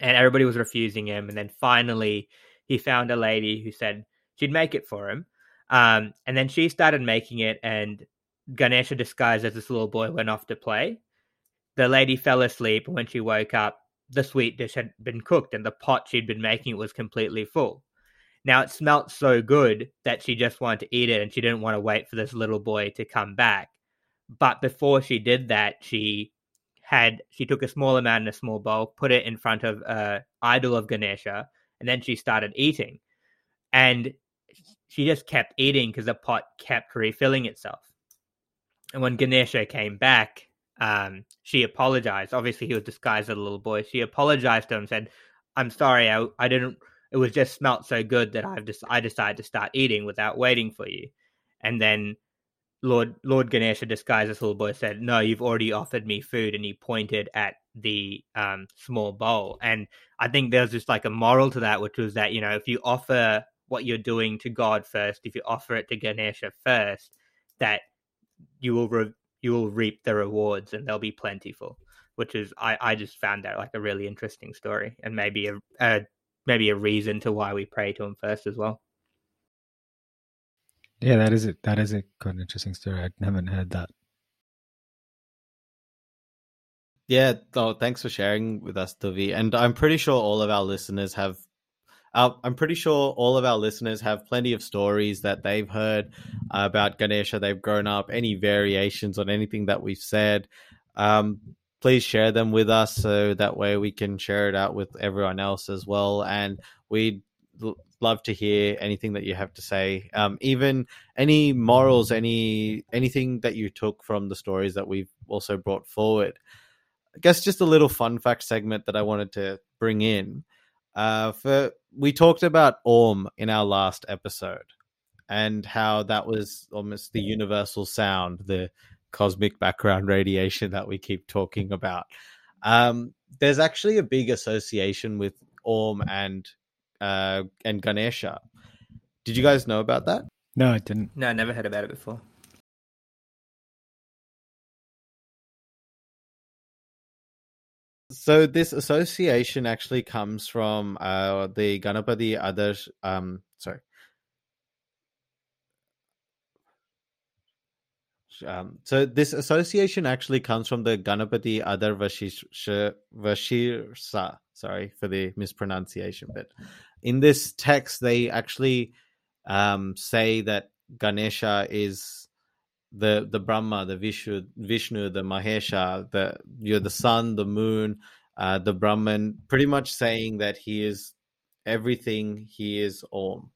and everybody was refusing him, and then finally he found a lady who said she'd make it for him, um, and then she started making it, and Ganesha, disguised as this little boy, went off to play. The lady fell asleep, and when she woke up, the sweet dish had been cooked, and the pot she'd been making was completely full. Now it smelt so good that she just wanted to eat it, and she didn't want to wait for this little boy to come back. But before she did that, she had she took a small amount in a small bowl, put it in front of a idol of Ganesha, and then she started eating. And she just kept eating because the pot kept refilling itself. And when Ganesha came back, um, she apologized. Obviously, he was disguised as a little boy. She apologized to him, and said, "I'm sorry, I, I didn't. It was just smelt so good that I've just I decided to start eating without waiting for you." And then Lord Lord Ganesha, disguised as a little boy, said, "No, you've already offered me food," and he pointed at the um, small bowl. And I think there's just like a moral to that, which was that you know if you offer what you're doing to God first, if you offer it to Ganesha first, that you will re- you will reap the rewards and they'll be plentiful. Which is I, I just found that like a really interesting story and maybe a, a maybe a reason to why we pray to him first as well. Yeah, that is it. That is a quite interesting story. I haven't heard that. Yeah, oh, thanks for sharing with us, Duvi. And I'm pretty sure all of our listeners have uh, I'm pretty sure all of our listeners have plenty of stories that they've heard about Ganesha. They've grown up, any variations on anything that we've said. Um, please share them with us so that way we can share it out with everyone else as well. And we'd l- love to hear anything that you have to say, um, even any morals, any anything that you took from the stories that we've also brought forward. I guess just a little fun fact segment that I wanted to bring in. Uh, for we talked about Om in our last episode, and how that was almost the universal sound, the cosmic background radiation that we keep talking about. Um, there's actually a big association with Om and uh, and Ganesha. Did you guys know about that? No, I didn't. No, I never heard about it before. So this association actually comes from uh, the Ganapati Adarsh. Um, sorry. Um, so this association actually comes from the Ganapati Adar Vashirsa. Sorry for the mispronunciation, but in this text they actually um, say that Ganesha is the the Brahma, the Vishnu, Vishnu, the Mahesha, the you're the sun, the moon, uh, the Brahman, pretty much saying that he is everything. He is Om,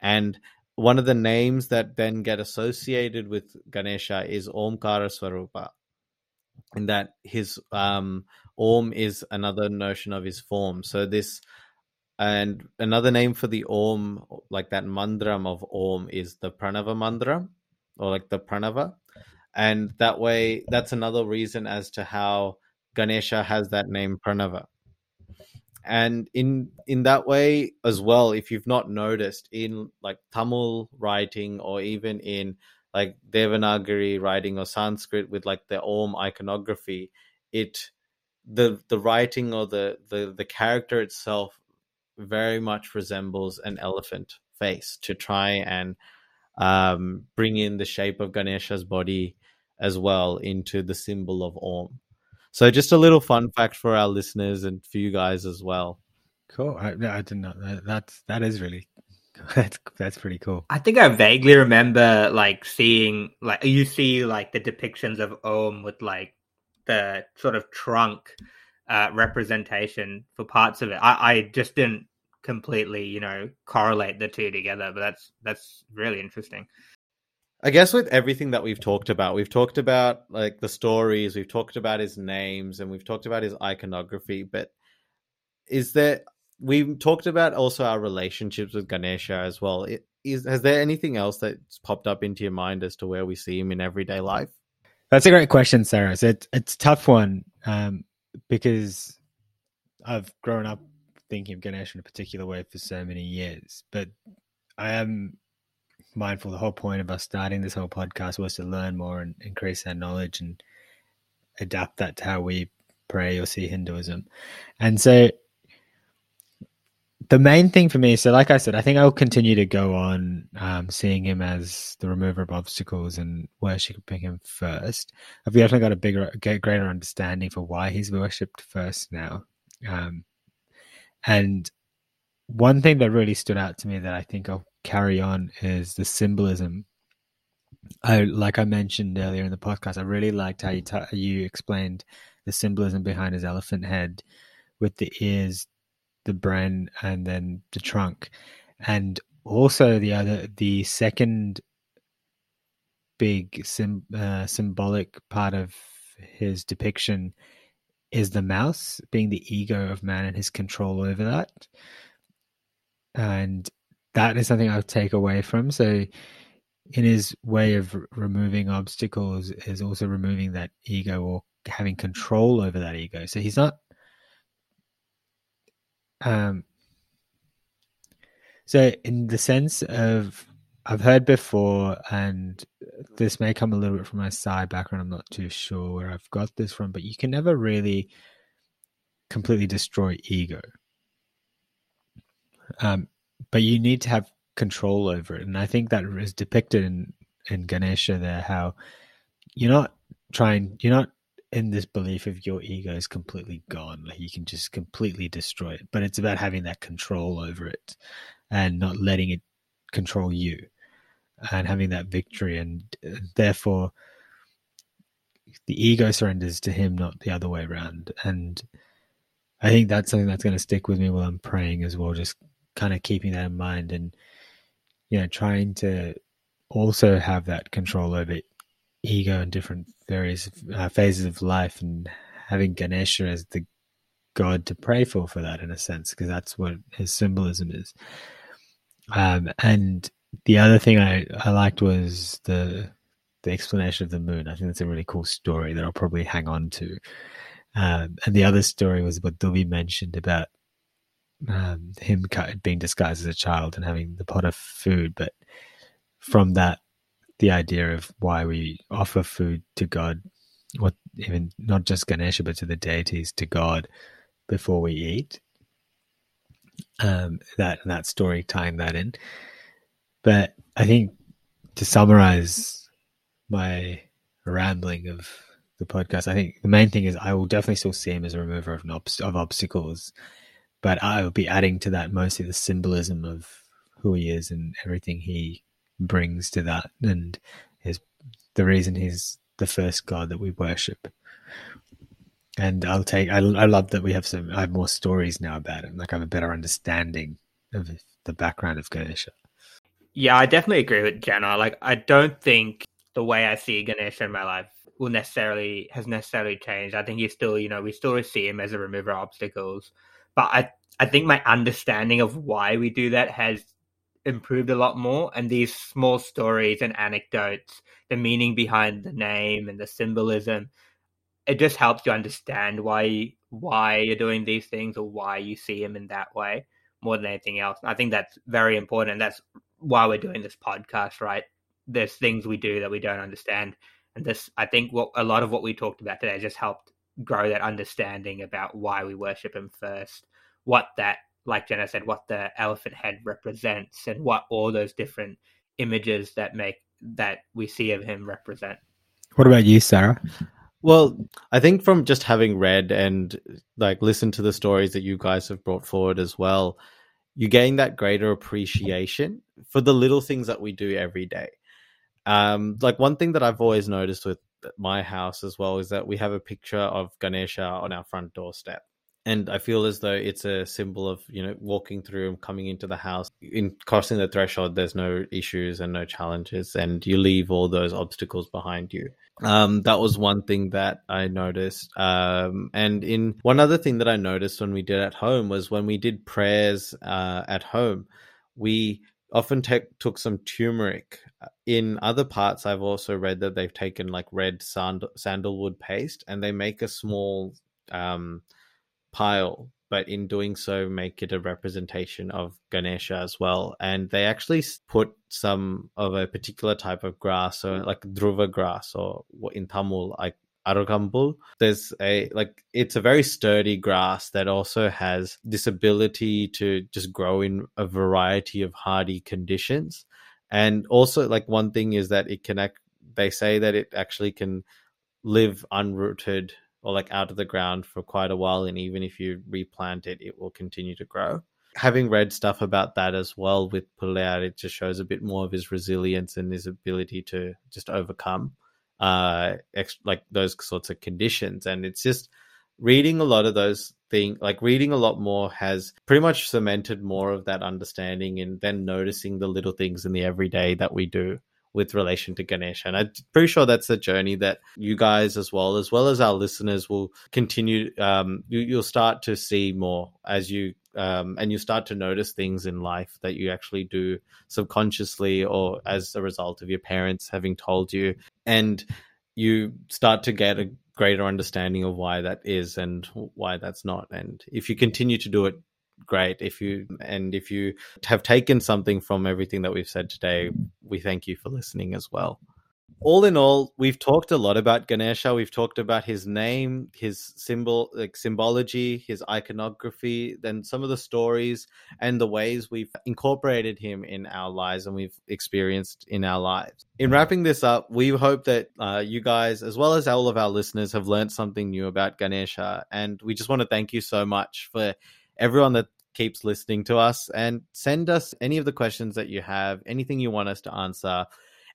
and one of the names that then get associated with Ganesha is Omkara Swarupa, and that his um, Om is another notion of his form. So this and another name for the Om, like that mandram of Om, is the Pranava mandram, or like the Pranava. And that way, that's another reason as to how Ganesha has that name Pranava. And in in that way as well, if you've not noticed in like Tamil writing or even in like Devanagari writing or Sanskrit with like the Om iconography, it the the writing or the the the character itself very much resembles an elephant face to try and um, bring in the shape of Ganesha's body as well into the symbol of Om. So just a little fun fact for our listeners and for you guys as well. Cool. I, I didn't know that. That's that is really that's that's pretty cool. I think I vaguely remember like seeing like you see like the depictions of Om with like the sort of trunk uh, representation for parts of it. I, I just didn't completely, you know, correlate the two together, but that's that's really interesting. I guess with everything that we've talked about, we've talked about like the stories, we've talked about his names, and we've talked about his iconography. But is there? We've talked about also our relationships with Ganesha as well. Is has there anything else that's popped up into your mind as to where we see him in everyday life? That's a great question, Sarah. It's it's a tough one um, because I've grown up thinking of Ganesh in a particular way for so many years, but I am mindful the whole point of us starting this whole podcast was to learn more and increase our knowledge and adapt that to how we pray or see Hinduism. And so the main thing for me, so like I said, I think I'll continue to go on um, seeing him as the remover of obstacles and worshipping him first. I've definitely got a bigger, greater understanding for why he's worshipped first now. Um, and one thing that really stood out to me that I think I'll carry on is the symbolism. I like I mentioned earlier in the podcast. I really liked how you t- you explained the symbolism behind his elephant head, with the ears, the brain, and then the trunk, and also the other the second big sim, uh, symbolic part of his depiction is the mouse being the ego of man and his control over that and that is something I'll take away from. So, in his way of removing obstacles, is also removing that ego or having control over that ego. So he's not. Um. So, in the sense of, I've heard before, and this may come a little bit from my side background. I'm not too sure where I've got this from, but you can never really completely destroy ego. Um, but you need to have control over it. And I think that is depicted in, in Ganesha there, how you're not trying, you're not in this belief of your ego is completely gone. Like you can just completely destroy it. But it's about having that control over it and not letting it control you and having that victory. And therefore, the ego surrenders to him, not the other way around. And I think that's something that's going to stick with me while I'm praying as well. Just kind of keeping that in mind and you know trying to also have that control over ego in different various uh, phases of life and having Ganesha as the god to pray for for that in a sense because that's what his symbolism is um, and the other thing I, I liked was the the explanation of the moon. I think that's a really cool story that i'll probably hang on to. Um, and the other story was what Duvi mentioned about um, him being disguised as a child and having the pot of food, but from that, the idea of why we offer food to God, what even not just Ganesha, but to the deities, to God, before we eat. Um, that that story tying that in, but I think to summarize my rambling of the podcast, I think the main thing is I will definitely still see him as a remover of, of obstacles but I will be adding to that mostly the symbolism of who he is and everything he brings to that, and is the reason he's the first god that we worship. And I'll take. I, I love that we have some. I have more stories now about him. Like I have a better understanding of the background of Ganesha. Yeah, I definitely agree with Jenna. Like, I don't think the way I see Ganesha in my life will necessarily has necessarily changed. I think he's still, you know, we still see him as a remover of obstacles, but I I think my understanding of why we do that has improved a lot more. And these small stories and anecdotes, the meaning behind the name and the symbolism, it just helps you understand why why you're doing these things or why you see him in that way more than anything else. I think that's very important. That's why we're doing this podcast, right? There's things we do that we don't understand. And this, I think, what a lot of what we talked about today just helped grow that understanding about why we worship him first, what that, like Jenna said, what the elephant head represents, and what all those different images that make that we see of him represent. What about you, Sarah? Well, I think from just having read and like listened to the stories that you guys have brought forward as well, you gain that greater appreciation for the little things that we do every day. Um, like one thing that I've always noticed with my house as well is that we have a picture of Ganesha on our front doorstep. And I feel as though it's a symbol of, you know, walking through and coming into the house. In crossing the threshold, there's no issues and no challenges, and you leave all those obstacles behind you. Um, that was one thing that I noticed. Um, and in one other thing that I noticed when we did at home was when we did prayers uh, at home, we often take, took some turmeric. In other parts, I've also read that they've taken like red sand, sandalwood paste and they make a small um, pile, but in doing so, make it a representation of Ganesha as well. And they actually put some of a particular type of grass, so like durva grass, or in Tamil, like arugambul. There's a like it's a very sturdy grass that also has this ability to just grow in a variety of hardy conditions. And also, like one thing is that it can. act. They say that it actually can live unrooted or like out of the ground for quite a while and even if you replant it it will continue to grow. Having read stuff about that as well with Pillayar, it just shows a bit more of his resilience and his ability to just overcome uh ex- like those sorts of conditions. And it's just reading a lot of those things like reading a lot more has pretty much cemented more of that understanding and then noticing the little things in the everyday that we do with relation to Ganesha. And I'm pretty sure that's a journey that you guys, as well as well as our listeners, will continue. Um, you, you'll start to see more as you um, and you start to notice things in life that you actually do subconsciously or as a result of your parents having told you, and you start to get a greater understanding of why that is and why that's not. And if you continue to do it great. If you and if you have taken something from everything that we've said today we thank you for listening as well. All in all we've talked a lot about ganesha. We've talked about his name his symbol like symbology his iconography then some of the stories and the ways we've incorporated him in our lives and we've experienced in our lives. In wrapping this up we hope that uh, you guys as well as all of our listeners have learned something new about ganesha. And we just want to thank you so much for everyone that keeps listening to us and send us any of the questions that you have, anything you want us to answer,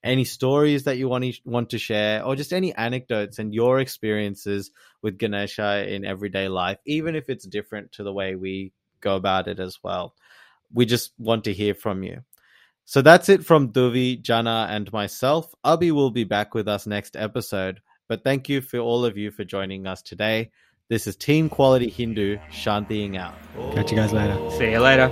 any stories that you want to, want to share, or just any anecdotes and your experiences with Ganesha in everyday life, even if it's different to the way we go about it as well. We just want to hear from you. So that's it from Duvi, Jana, and myself. Abhi will be back with us next episode. But thank you for all of you for joining us today. This is Team Quality Hindu, Shantiing out. Catch you guys later. See you later.